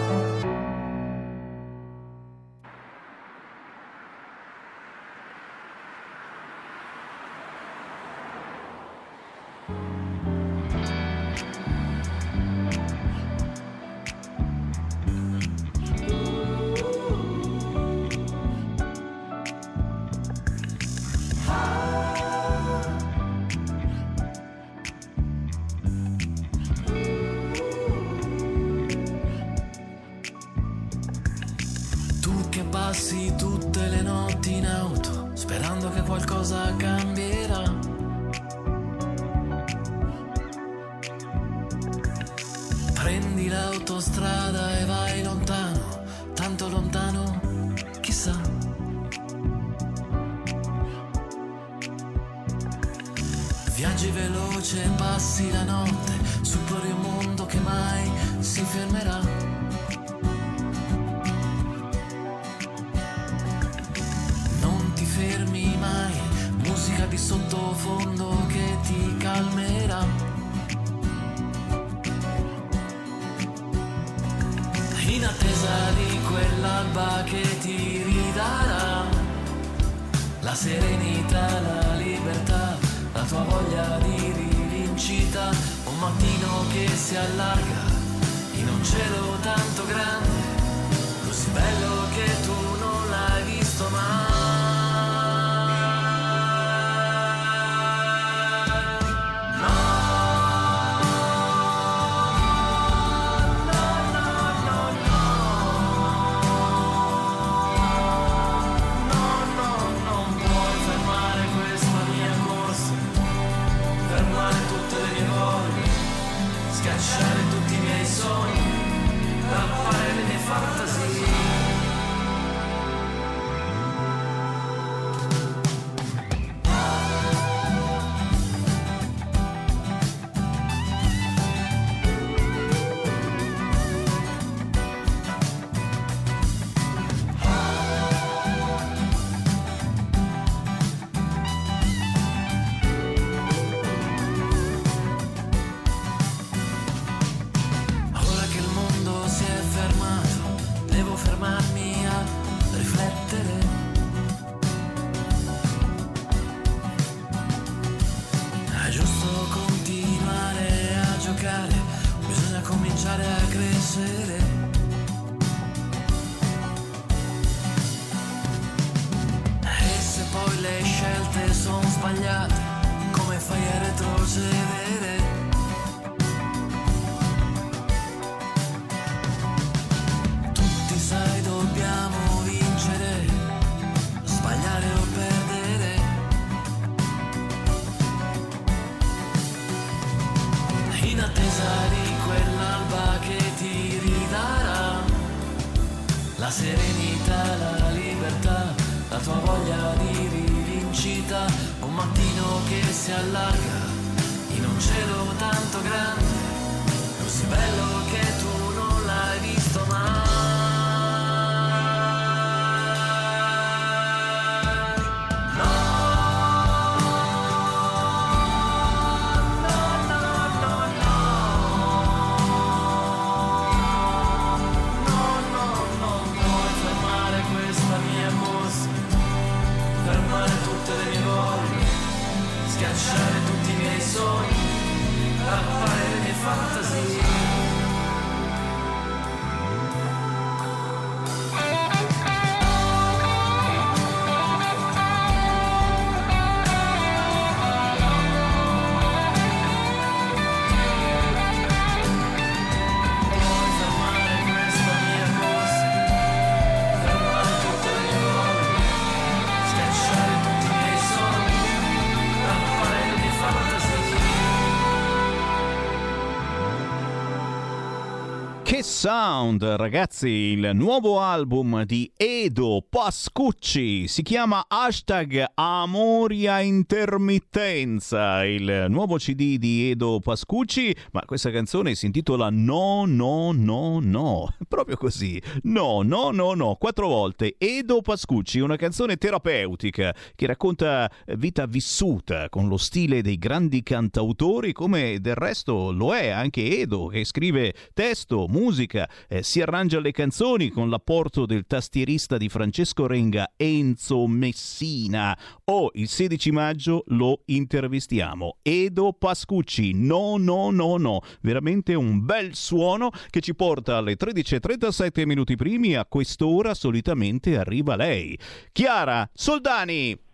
Sound, ragazzi, il nuovo album di Edo Pascucci. Si chiama hashtag Amoria Intermittenza, il nuovo CD di Edo Pascucci, ma questa canzone si intitola No, no, no, no, proprio così, no, no, no, no, quattro volte. Edo Pascucci, una canzone terapeutica che racconta vita vissuta con lo stile dei grandi cantautori come del resto lo è anche Edo che scrive testo, musica, eh, si arrangia le canzoni con l'apporto del tastierista di Francesco Renga Enzo Messina. Oh, il 16 maggio lo intervistiamo. Edo Pascucci, no, no, no, no, veramente un bel suono che ci porta alle 13.37 minuti primi, a quest'ora solitamente arriva lei. Chiara Soldani!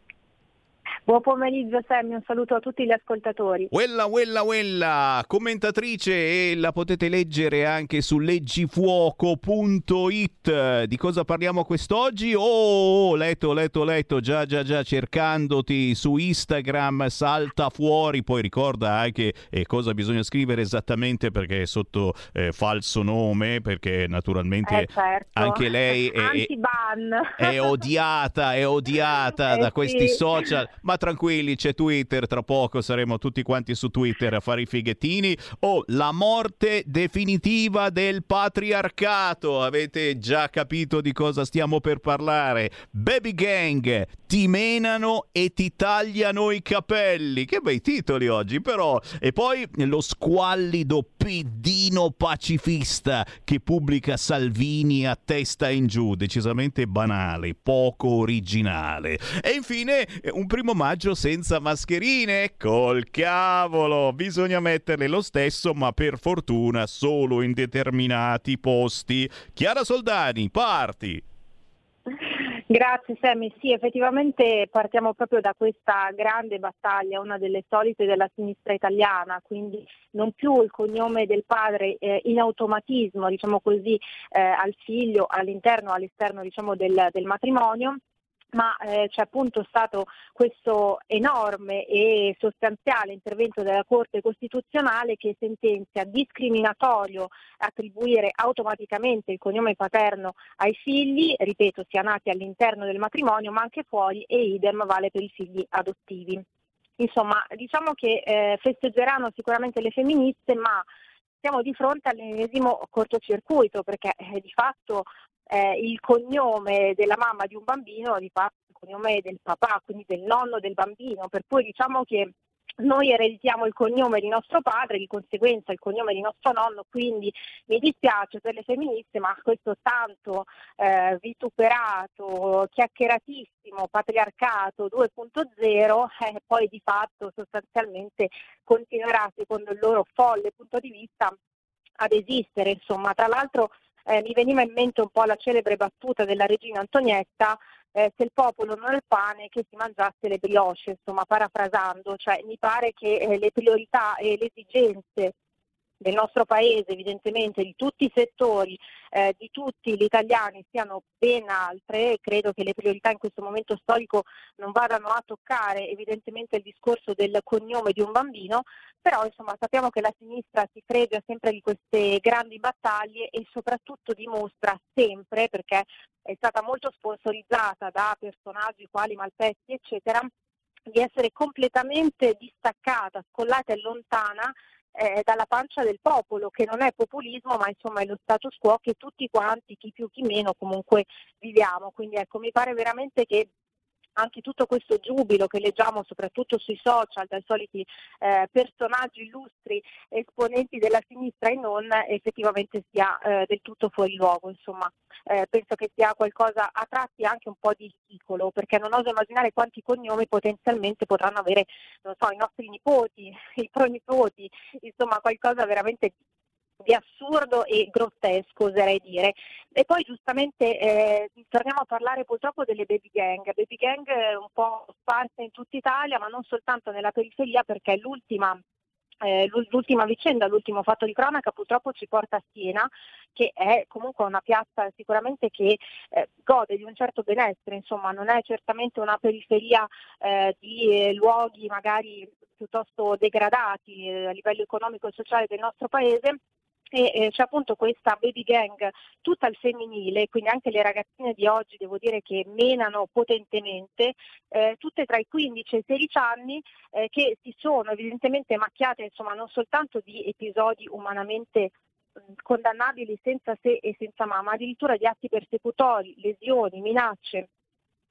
Buon pomeriggio Sammy, un saluto a tutti gli ascoltatori. Quella, quella, quella, commentatrice e la potete leggere anche su leggifuoco.it. Di cosa parliamo quest'oggi? Oh, letto, letto, letto, già, già, già, cercandoti su Instagram, salta fuori, poi ricorda anche eh, cosa bisogna scrivere esattamente perché è sotto eh, falso nome, perché naturalmente Eh, certo. anche lei è, è- è odiata, è odiata Eh da questi sì. social. Ma tranquilli, c'è Twitter, tra poco saremo tutti quanti su Twitter a fare i fighettini. Oh, la morte definitiva del patriarcato. Avete già capito di cosa stiamo per parlare? Baby Gang, ti menano e ti tagliano i capelli. Che bei titoli oggi, però. E poi lo squallido pedino pacifista che pubblica Salvini a testa in giù, decisamente banale, poco originale. E infine un primo maggio senza mascherine, col cavolo, bisogna metterle lo stesso, ma per fortuna solo in determinati posti. Chiara Soldani, parti! Grazie Sammy, sì effettivamente partiamo proprio da questa grande battaglia, una delle solite della sinistra italiana, quindi non più il cognome del padre eh, in automatismo diciamo così, eh, al figlio all'interno all'esterno diciamo, del, del matrimonio, ma eh, c'è appunto stato questo enorme e sostanziale intervento della Corte Costituzionale che sentenzia discriminatorio attribuire automaticamente il cognome paterno ai figli, ripeto, sia nati all'interno del matrimonio ma anche fuori e idem vale per i figli adottivi. Insomma, diciamo che eh, festeggeranno sicuramente le femministe, ma siamo di fronte all'ennesimo cortocircuito perché eh, di fatto eh, il cognome della mamma di un bambino di fatto il cognome del papà, quindi del nonno del bambino, per cui diciamo che noi ereditiamo il cognome di nostro padre, di conseguenza il cognome di nostro nonno, quindi mi dispiace per le femministe, ma questo tanto eh, vituperato, chiacchieratissimo patriarcato 2.0 eh, poi di fatto sostanzialmente continuerà secondo il loro folle punto di vista ad esistere. Insomma, tra l'altro eh, mi veniva in mente un po' la celebre battuta della regina Antonietta, eh, se il popolo non ha il pane che si mangiasse le brioche, insomma parafrasando, cioè mi pare che eh, le priorità e le esigenze del nostro paese, evidentemente di tutti i settori, eh, di tutti gli italiani siano ben altre credo che le priorità in questo momento storico non vadano a toccare evidentemente il discorso del cognome di un bambino, però insomma sappiamo che la sinistra si fregia sempre di queste grandi battaglie e soprattutto dimostra sempre, perché è stata molto sponsorizzata da personaggi quali Malpezzi eccetera, di essere completamente distaccata, scollata e lontana eh, dalla pancia del popolo, che non è populismo, ma insomma è lo status quo che tutti quanti, chi più chi meno, comunque viviamo. Quindi ecco, mi pare veramente che anche tutto questo giubilo che leggiamo soprattutto sui social dai soliti eh, personaggi illustri, esponenti della sinistra e non, effettivamente sia eh, del tutto fuori luogo. Insomma, eh, penso che sia qualcosa a tratti anche un po' di ridicolo, perché non oso immaginare quanti cognomi potenzialmente potranno avere, so, i nostri nipoti, i pronipoti, insomma qualcosa veramente di assurdo e grottesco, oserei dire. E poi giustamente eh, torniamo a parlare purtroppo delle baby gang, baby gang un po' sparse in tutta Italia, ma non soltanto nella periferia perché l'ultima eh, l'ultima vicenda, l'ultimo fatto di cronaca purtroppo ci porta a Siena, che è comunque una piazza sicuramente che eh, gode di un certo benessere, insomma non è certamente una periferia eh, di eh, luoghi magari piuttosto degradati eh, a livello economico e sociale del nostro paese, e eh, c'è appunto questa baby gang tutta al femminile, quindi anche le ragazzine di oggi devo dire che menano potentemente, eh, tutte tra i 15 e i 16 anni eh, che si sono evidentemente macchiate insomma non soltanto di episodi umanamente condannabili senza se e senza ma, ma addirittura di atti persecutori, lesioni, minacce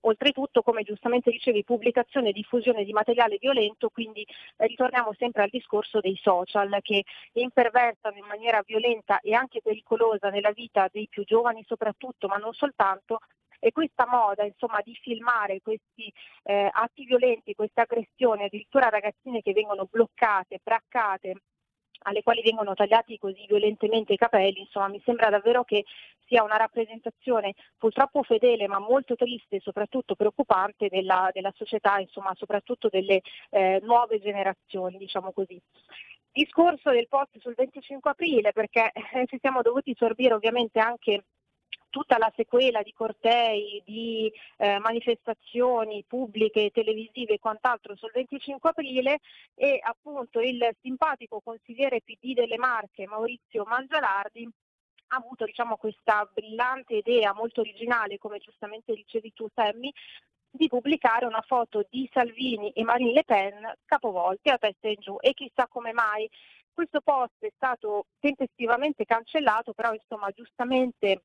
Oltretutto, come giustamente dicevi, pubblicazione e diffusione di materiale violento, quindi eh, ritorniamo sempre al discorso dei social che imperversano in maniera violenta e anche pericolosa nella vita dei più giovani soprattutto, ma non soltanto, e questa moda insomma, di filmare questi eh, atti violenti, queste aggressioni, addirittura ragazzine che vengono bloccate, braccate alle quali vengono tagliati così violentemente i capelli, insomma mi sembra davvero che sia una rappresentazione purtroppo fedele ma molto triste e soprattutto preoccupante della, della società, insomma soprattutto delle eh, nuove generazioni, diciamo così. Discorso del post sul 25 aprile perché ci siamo dovuti sorbire ovviamente anche tutta la sequela di cortei, di eh, manifestazioni pubbliche, televisive e quant'altro sul 25 aprile e appunto il simpatico consigliere PD delle Marche Maurizio Mangialardi ha avuto diciamo, questa brillante idea molto originale, come giustamente dicevi tu Sammy, di pubblicare una foto di Salvini e Marine Le Pen capovolti a testa in giù e chissà come mai. Questo post è stato tempestivamente cancellato, però insomma giustamente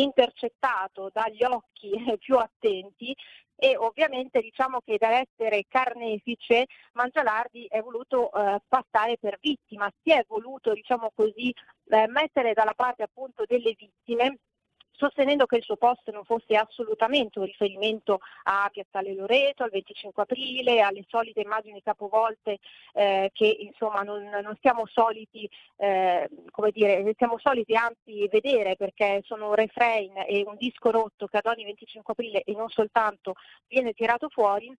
intercettato dagli occhi più attenti e ovviamente diciamo che dall'essere carnefice Mangialardi è voluto eh, passare per vittima, si è voluto diciamo così eh, mettere dalla parte appunto delle vittime sostenendo che il suo post non fosse assolutamente un riferimento a Piazzale Loreto, al 25 aprile, alle solite immagini capovolte eh, che insomma non, non siamo soliti, eh, come dire, siamo soliti anzi vedere perché sono un refrain e un disco rotto che ad ogni 25 aprile e non soltanto viene tirato fuori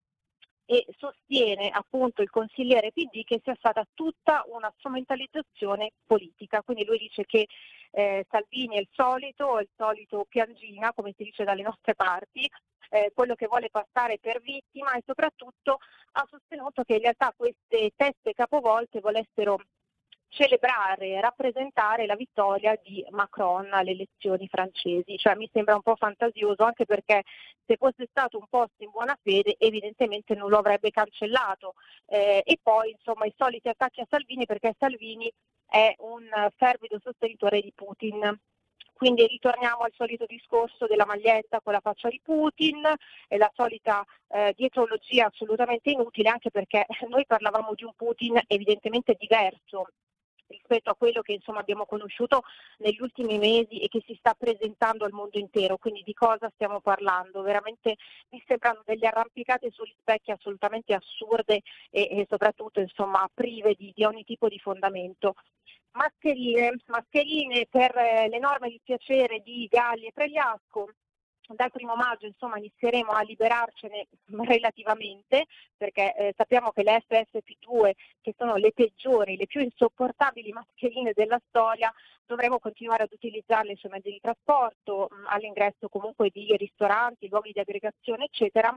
e sostiene appunto il consigliere PD che sia stata tutta una strumentalizzazione politica. Quindi lui dice che eh, Salvini è il solito, è il solito piangina, come si dice dalle nostre parti, eh, quello che vuole passare per vittima e soprattutto ha sostenuto che in realtà queste teste capovolte volessero celebrare rappresentare la vittoria di Macron alle elezioni francesi. Cioè, mi sembra un po' fantasioso anche perché se fosse stato un post in buona fede evidentemente non lo avrebbe cancellato. Eh, e poi insomma i soliti attacchi a Salvini perché Salvini è un fervido sostenitore di Putin. Quindi ritorniamo al solito discorso della maglietta con la faccia di Putin e la solita eh, dietrologia assolutamente inutile anche perché noi parlavamo di un Putin evidentemente diverso rispetto a quello che insomma, abbiamo conosciuto negli ultimi mesi e che si sta presentando al mondo intero. Quindi di cosa stiamo parlando? Veramente mi sembrano delle arrampicate sugli specchi assolutamente assurde e, e soprattutto insomma, prive di, di ogni tipo di fondamento. Mascherine, mascherine per eh, l'enorme dispiacere di Galli e Pregliasco, dal primo maggio insomma, inizieremo a liberarcene relativamente perché eh, sappiamo che le FFP2 che sono le peggiori, le più insopportabili mascherine della storia dovremo continuare ad utilizzarle sui mezzi di trasporto, mh, all'ingresso comunque di ristoranti, luoghi di aggregazione eccetera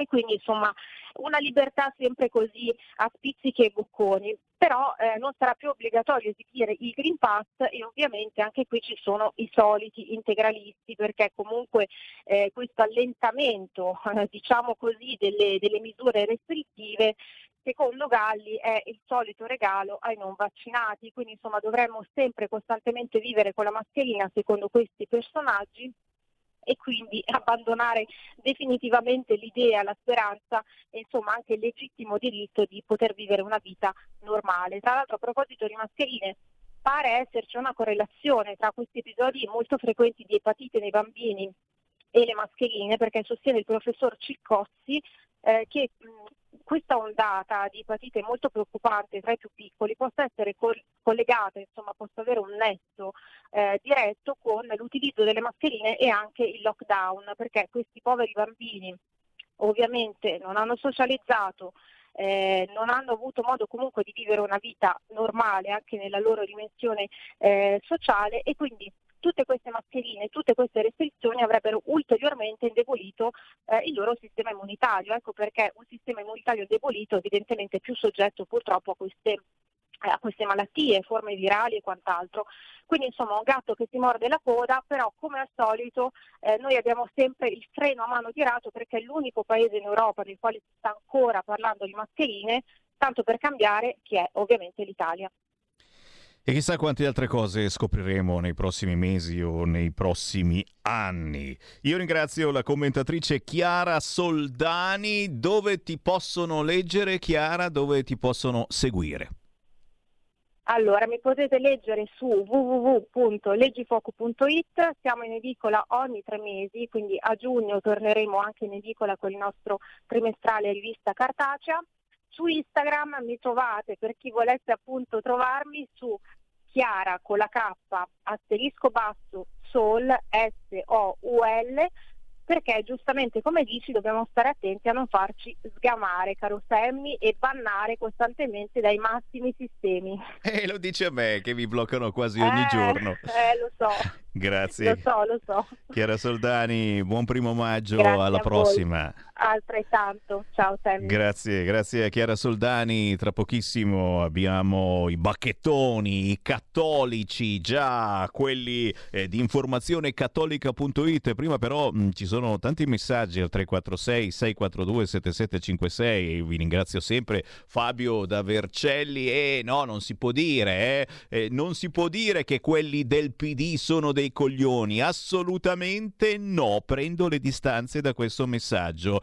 e quindi insomma una libertà sempre così a spizzichi e bocconi, però eh, non sarà più obbligatorio esibire il Green Pass e ovviamente anche qui ci sono i soliti integralisti perché comunque eh, questo allentamento eh, diciamo così delle, delle misure restrittive secondo Galli è il solito regalo ai non vaccinati, quindi insomma dovremmo sempre costantemente vivere con la mascherina secondo questi personaggi e quindi abbandonare definitivamente l'idea, la speranza e insomma anche il legittimo diritto di poter vivere una vita normale. Tra l'altro a proposito di mascherine, pare esserci una correlazione tra questi episodi molto frequenti di epatite nei bambini e le mascherine, perché sostiene il professor Ciccossi eh, che questa ondata di epatite molto preoccupante tra i più piccoli possa essere col- collegata, insomma, possa avere un nesso eh, diretto con l'utilizzo delle mascherine e anche il lockdown, perché questi poveri bambini ovviamente non hanno socializzato, eh, non hanno avuto modo comunque di vivere una vita normale anche nella loro dimensione eh, sociale e quindi tutte queste mascherine, tutte queste restrizioni avrebbero ulteriormente indebolito eh, il loro sistema immunitario. Ecco perché un sistema immunitario indebolito evidentemente è più soggetto purtroppo a queste eh, a queste malattie, forme virali e quant'altro. Quindi insomma un gatto che si morde la coda, però come al solito eh, noi abbiamo sempre il freno a mano tirato perché è l'unico paese in Europa nel quale si sta ancora parlando di mascherine, tanto per cambiare, che è ovviamente l'Italia. E chissà quante altre cose scopriremo nei prossimi mesi o nei prossimi anni. Io ringrazio la commentatrice Chiara Soldani. Dove ti possono leggere, Chiara? Dove ti possono seguire? Allora, mi potete leggere su www.leggifoco.it, siamo in edicola ogni tre mesi, quindi a giugno torneremo anche in edicola con il nostro trimestrale rivista cartacea. Su Instagram mi trovate, per chi volesse appunto trovarmi, su Chiara con la K, asterisco basso, Sol, S-O-U-L, perché giustamente come dici dobbiamo stare attenti a non farci sgamare, caro Sammy, e bannare costantemente dai massimi sistemi. E eh, lo dice a me che mi bloccano quasi ogni eh, giorno. Eh, lo so. Grazie. Lo so, lo so. Chiara Soldani, buon primo maggio, Grazie alla prossima. Voi. Altrettanto, ciao Sammy. Grazie, grazie a Chiara Soldani. Tra pochissimo abbiamo i bacchettoni, i cattolici, già quelli eh, di informazione cattolica.it. Prima però mh, ci sono tanti messaggi al 346 642 7756. Vi ringrazio sempre Fabio da Vercelli. E no, non si può dire, eh? Eh, non si può dire che quelli del PD sono dei coglioni. Assolutamente no. Prendo le distanze da questo messaggio.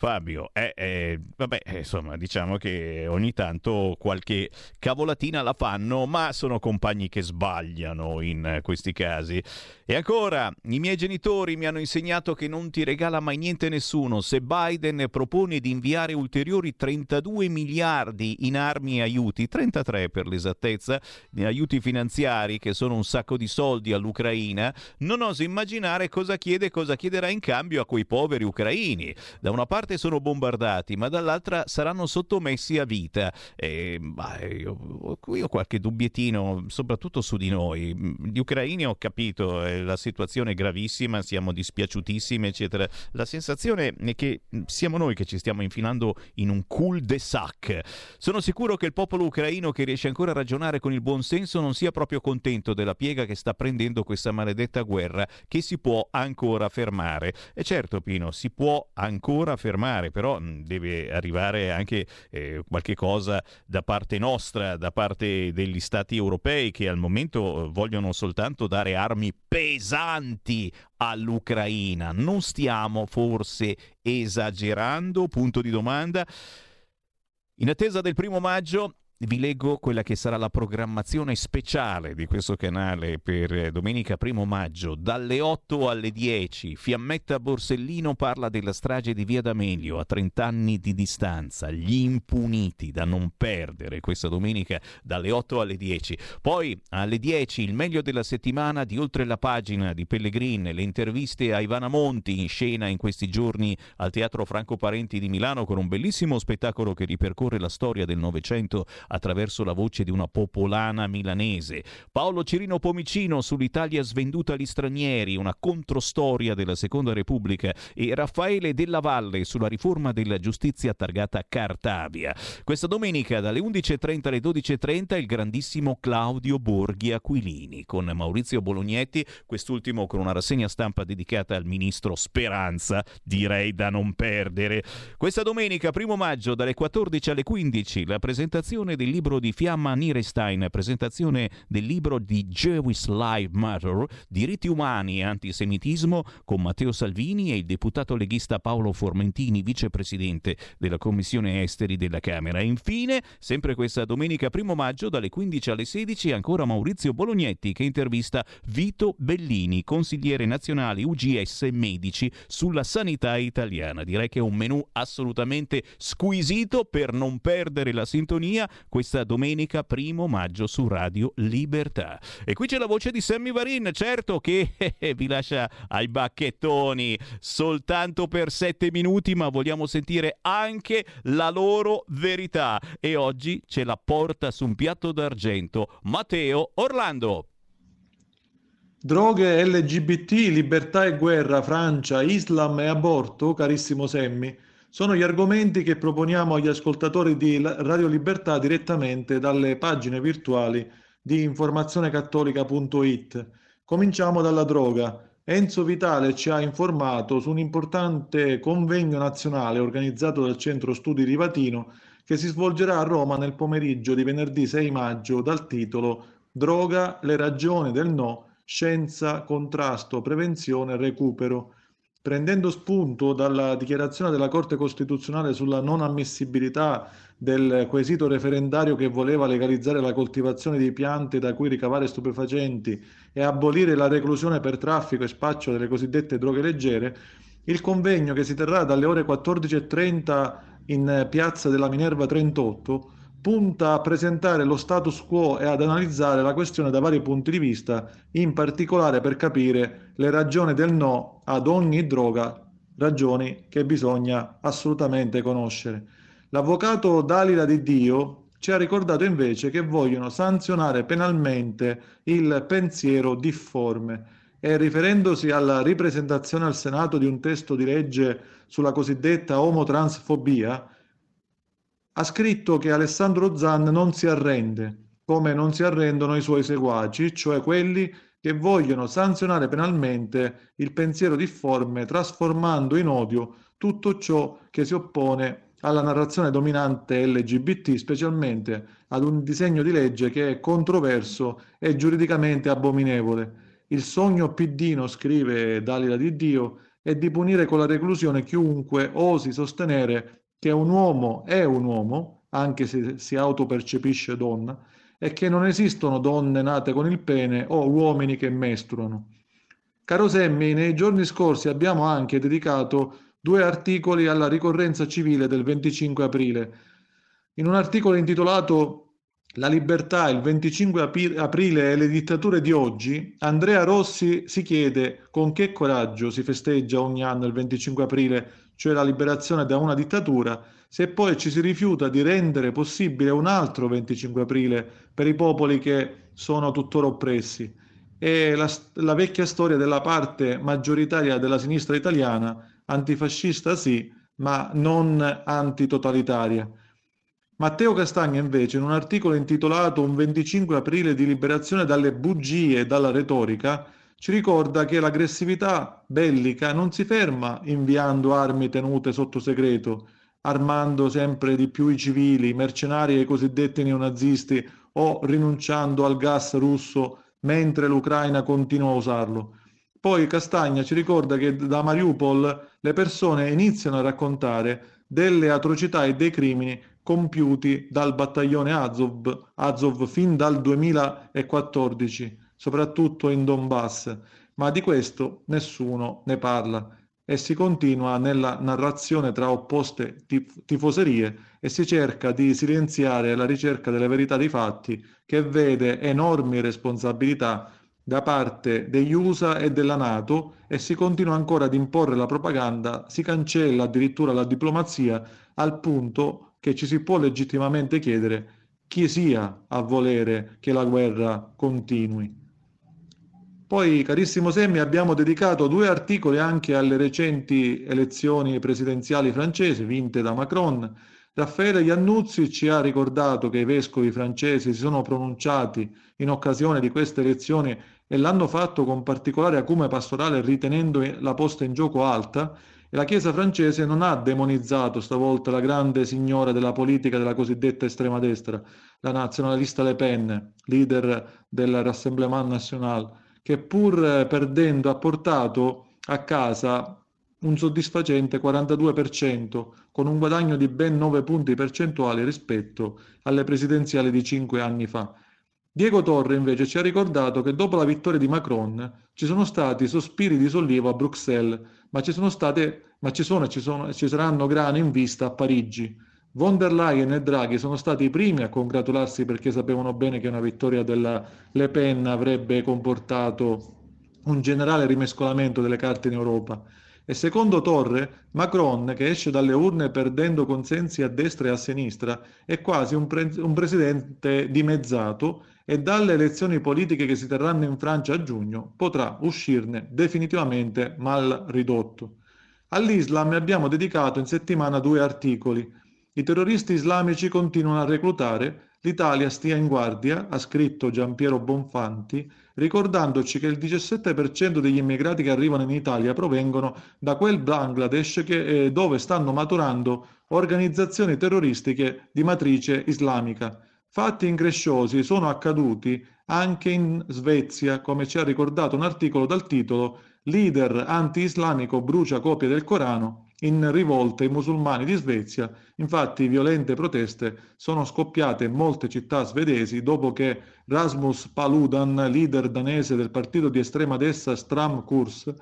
Fabio, eh, eh, vabbè, insomma, diciamo che ogni tanto qualche cavolatina la fanno, ma sono compagni che sbagliano in questi casi. E ancora, i miei genitori mi hanno insegnato che non ti regala mai niente nessuno. Se Biden propone di inviare ulteriori 32 miliardi in armi e aiuti, 33 per l'esattezza, di aiuti finanziari che sono un sacco di soldi all'Ucraina, non oso immaginare cosa chiede e cosa chiederà in cambio a quei poveri ucraini. Da una parte sono bombardati, ma dall'altra saranno sottomessi a vita. E, bah, io, io ho qualche dubbiettino, soprattutto su di noi. Gli ucraini ho capito, eh, la situazione è gravissima, siamo dispiaciutissimi, eccetera. La sensazione è che siamo noi che ci stiamo infilando in un cul-de-sac. Sono sicuro che il popolo ucraino che riesce ancora a ragionare con il buon senso non sia proprio contento della piega che sta prendendo questa maledetta guerra che si può ancora fermare. E certo, Pino, si può ancora fermare, però deve arrivare anche eh, qualche cosa da parte nostra, da parte degli stati europei che al momento eh, vogliono soltanto dare armi pesanti all'Ucraina. Non stiamo forse esagerando? Punto di domanda. In attesa del primo maggio vi leggo quella che sarà la programmazione speciale di questo canale per domenica 1 maggio dalle 8 alle 10 Fiammetta Borsellino parla della strage di Via D'Amelio a 30 anni di distanza. Gli impuniti da non perdere questa domenica dalle 8 alle 10 poi alle 10 il meglio della settimana di oltre la pagina di Pellegrin. Le interviste a Ivana Monti in scena in questi giorni al Teatro Franco Parenti di Milano con un bellissimo spettacolo che ripercorre la storia del Novecento attraverso la voce di una popolana milanese. Paolo Cirino Pomicino sull'Italia svenduta agli stranieri, una controstoria della Seconda Repubblica e Raffaele Della Valle sulla riforma della giustizia targata Cartavia. Questa domenica dalle 11.30 alle 12.30 il grandissimo Claudio Borghi Aquilini con Maurizio Bolognetti, quest'ultimo con una rassegna stampa dedicata al ministro Speranza, direi da non perdere. Questa domenica, primo maggio, dalle 14 alle 15, la presentazione del libro di Fiamma Nierestein, presentazione del libro di Jewish Life Matter, diritti umani e antisemitismo, con Matteo Salvini e il deputato leghista Paolo Formentini, vicepresidente della Commissione Esteri della Camera. E infine, sempre questa domenica primo maggio, dalle 15 alle 16, ancora Maurizio Bolognetti che intervista Vito Bellini, consigliere nazionale UGS Medici sulla sanità italiana. Direi che è un menù assolutamente squisito per non perdere la sintonia questa domenica primo maggio su Radio Libertà. E qui c'è la voce di Sammy Varin, certo che vi lascia ai bacchettoni soltanto per sette minuti, ma vogliamo sentire anche la loro verità. E oggi ce la porta su un piatto d'argento Matteo Orlando. Droghe, LGBT, libertà e guerra, Francia, Islam e aborto, carissimo Semmi, sono gli argomenti che proponiamo agli ascoltatori di Radio Libertà direttamente dalle pagine virtuali di informazionecattolica.it. Cominciamo dalla droga. Enzo Vitale ci ha informato su un importante convegno nazionale organizzato dal Centro Studi Rivatino che si svolgerà a Roma nel pomeriggio di venerdì 6 maggio dal titolo Droga, le ragioni del no scienza, contrasto, prevenzione, recupero. Prendendo spunto dalla dichiarazione della Corte Costituzionale sulla non ammissibilità del quesito referendario che voleva legalizzare la coltivazione di piante da cui ricavare stupefacenti e abolire la reclusione per traffico e spaccio delle cosiddette droghe leggere, il convegno che si terrà dalle ore 14.30 in piazza della Minerva 38 punta a presentare lo status quo e ad analizzare la questione da vari punti di vista, in particolare per capire le ragioni del no ad ogni droga, ragioni che bisogna assolutamente conoscere. L'avvocato Dalila Di Dio ci ha ricordato invece che vogliono sanzionare penalmente il pensiero difforme e riferendosi alla ripresentazione al Senato di un testo di legge sulla cosiddetta omotransfobia, ha scritto che Alessandro Zan non si arrende, come non si arrendono i suoi seguaci, cioè quelli che vogliono sanzionare penalmente il pensiero difforme trasformando in odio tutto ciò che si oppone alla narrazione dominante LGBT, specialmente ad un disegno di legge che è controverso e giuridicamente abominevole. Il sogno piddino, scrive Dalila di Dio, è di punire con la reclusione chiunque osi sostenere che un uomo è un uomo, anche se si autopercepisce donna, e che non esistono donne nate con il pene o uomini che mestruano. Caro Semmi, nei giorni scorsi abbiamo anche dedicato due articoli alla ricorrenza civile del 25 aprile. In un articolo intitolato La libertà, il 25 aprile e le dittature di oggi, Andrea Rossi si chiede con che coraggio si festeggia ogni anno il 25 aprile, cioè la liberazione da una dittatura, se poi ci si rifiuta di rendere possibile un altro 25 aprile per i popoli che sono tuttora oppressi. È la, la vecchia storia della parte maggioritaria della sinistra italiana antifascista sì, ma non antitotalitaria. Matteo Castagna invece in un articolo intitolato Un 25 aprile di liberazione dalle bugie e dalla retorica ci ricorda che l'aggressività bellica non si ferma inviando armi tenute sotto segreto, armando sempre di più i civili, i mercenari e i cosiddetti neonazisti o rinunciando al gas russo mentre l'Ucraina continua a usarlo. Poi Castagna ci ricorda che da Mariupol le persone iniziano a raccontare delle atrocità e dei crimini compiuti dal battaglione Azov, Azov fin dal 2014, soprattutto in Donbass, ma di questo nessuno ne parla e si continua nella narrazione tra opposte tif- tifoserie e si cerca di silenziare la ricerca delle verità dei fatti che vede enormi responsabilità da parte degli USA e della Nato e si continua ancora ad imporre la propaganda, si cancella addirittura la diplomazia al punto che ci si può legittimamente chiedere chi sia a volere che la guerra continui. Poi, carissimo Semmi, abbiamo dedicato due articoli anche alle recenti elezioni presidenziali francesi vinte da Macron. Raffaele Iannuzzi ci ha ricordato che i vescovi francesi si sono pronunciati in occasione di queste elezioni e l'hanno fatto con particolare acume pastorale ritenendo la posta in gioco alta e la Chiesa francese non ha demonizzato stavolta la grande signora della politica della cosiddetta estrema destra, la nazionalista Le Pen, leader del Rassemblement National, che pur perdendo ha portato a casa un soddisfacente 42%, con un guadagno di ben 9 punti percentuali rispetto alle presidenziali di 5 anni fa. Diego Torre invece ci ha ricordato che dopo la vittoria di Macron ci sono stati sospiri di sollievo a Bruxelles, ma ci sono state, ma ci sono e ci, ci saranno grane in vista a Parigi. Von der Leyen e Draghi sono stati i primi a congratularsi perché sapevano bene che una vittoria della Le Pen avrebbe comportato un generale rimescolamento delle carte in Europa. E secondo Torre, Macron, che esce dalle urne perdendo consensi a destra e a sinistra, è quasi un, pre- un presidente dimezzato e dalle elezioni politiche che si terranno in Francia a giugno potrà uscirne definitivamente mal ridotto. All'Islam abbiamo dedicato in settimana due articoli. I terroristi islamici continuano a reclutare, l'Italia stia in guardia, ha scritto Giampiero Bonfanti, ricordandoci che il 17% degli immigrati che arrivano in Italia provengono da quel Bangladesh che, eh, dove stanno maturando organizzazioni terroristiche di matrice islamica. Fatti incresciosi sono accaduti anche in Svezia, come ci ha ricordato un articolo dal titolo Leader anti-islamico brucia copie del Corano in rivolte ai musulmani di Svezia. Infatti violente proteste sono scoppiate in molte città svedesi dopo che Rasmus Paludan, leader danese del partito di estrema destra Stram Kurs,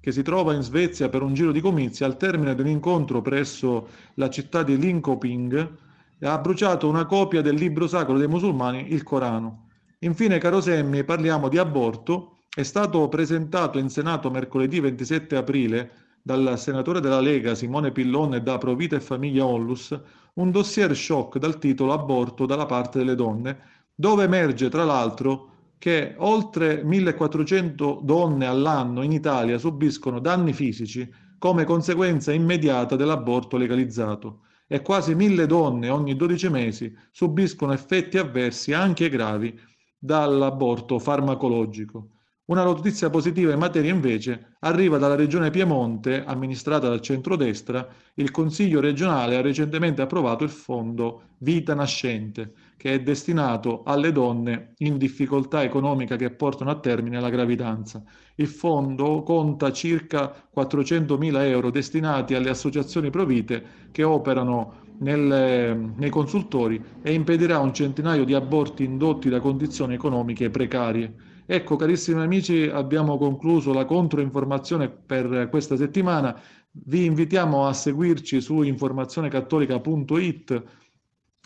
che si trova in Svezia per un giro di comizi, al termine di un incontro presso la città di Linkoping, ha bruciato una copia del libro sacro dei musulmani, il Corano. Infine, caro Semmi, parliamo di aborto. È stato presentato in Senato mercoledì 27 aprile dal senatore della Lega Simone Pillone e da Provita e Famiglia Onlus un dossier shock dal titolo Aborto dalla parte delle donne, dove emerge tra l'altro che oltre 1400 donne all'anno in Italia subiscono danni fisici come conseguenza immediata dell'aborto legalizzato e quasi 1000 donne ogni 12 mesi subiscono effetti avversi anche gravi dall'aborto farmacologico. Una notizia positiva in materia invece arriva dalla regione Piemonte, amministrata dal centrodestra. Il Consiglio regionale ha recentemente approvato il fondo Vita Nascente, che è destinato alle donne in difficoltà economica che portano a termine la gravidanza. Il fondo conta circa 400.000 euro destinati alle associazioni provite che operano nel, nei consultori e impedirà un centinaio di aborti indotti da condizioni economiche precarie. Ecco, carissimi amici, abbiamo concluso la controinformazione per questa settimana. Vi invitiamo a seguirci su informazionecattolica.it,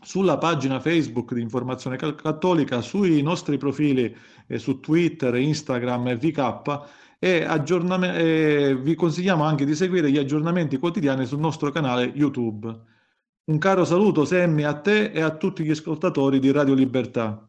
sulla pagina Facebook di Informazione Cattolica, sui nostri profili eh, su Twitter, Instagram e VK e eh, vi consigliamo anche di seguire gli aggiornamenti quotidiani sul nostro canale YouTube. Un caro saluto Semmi a te e a tutti gli ascoltatori di Radio Libertà.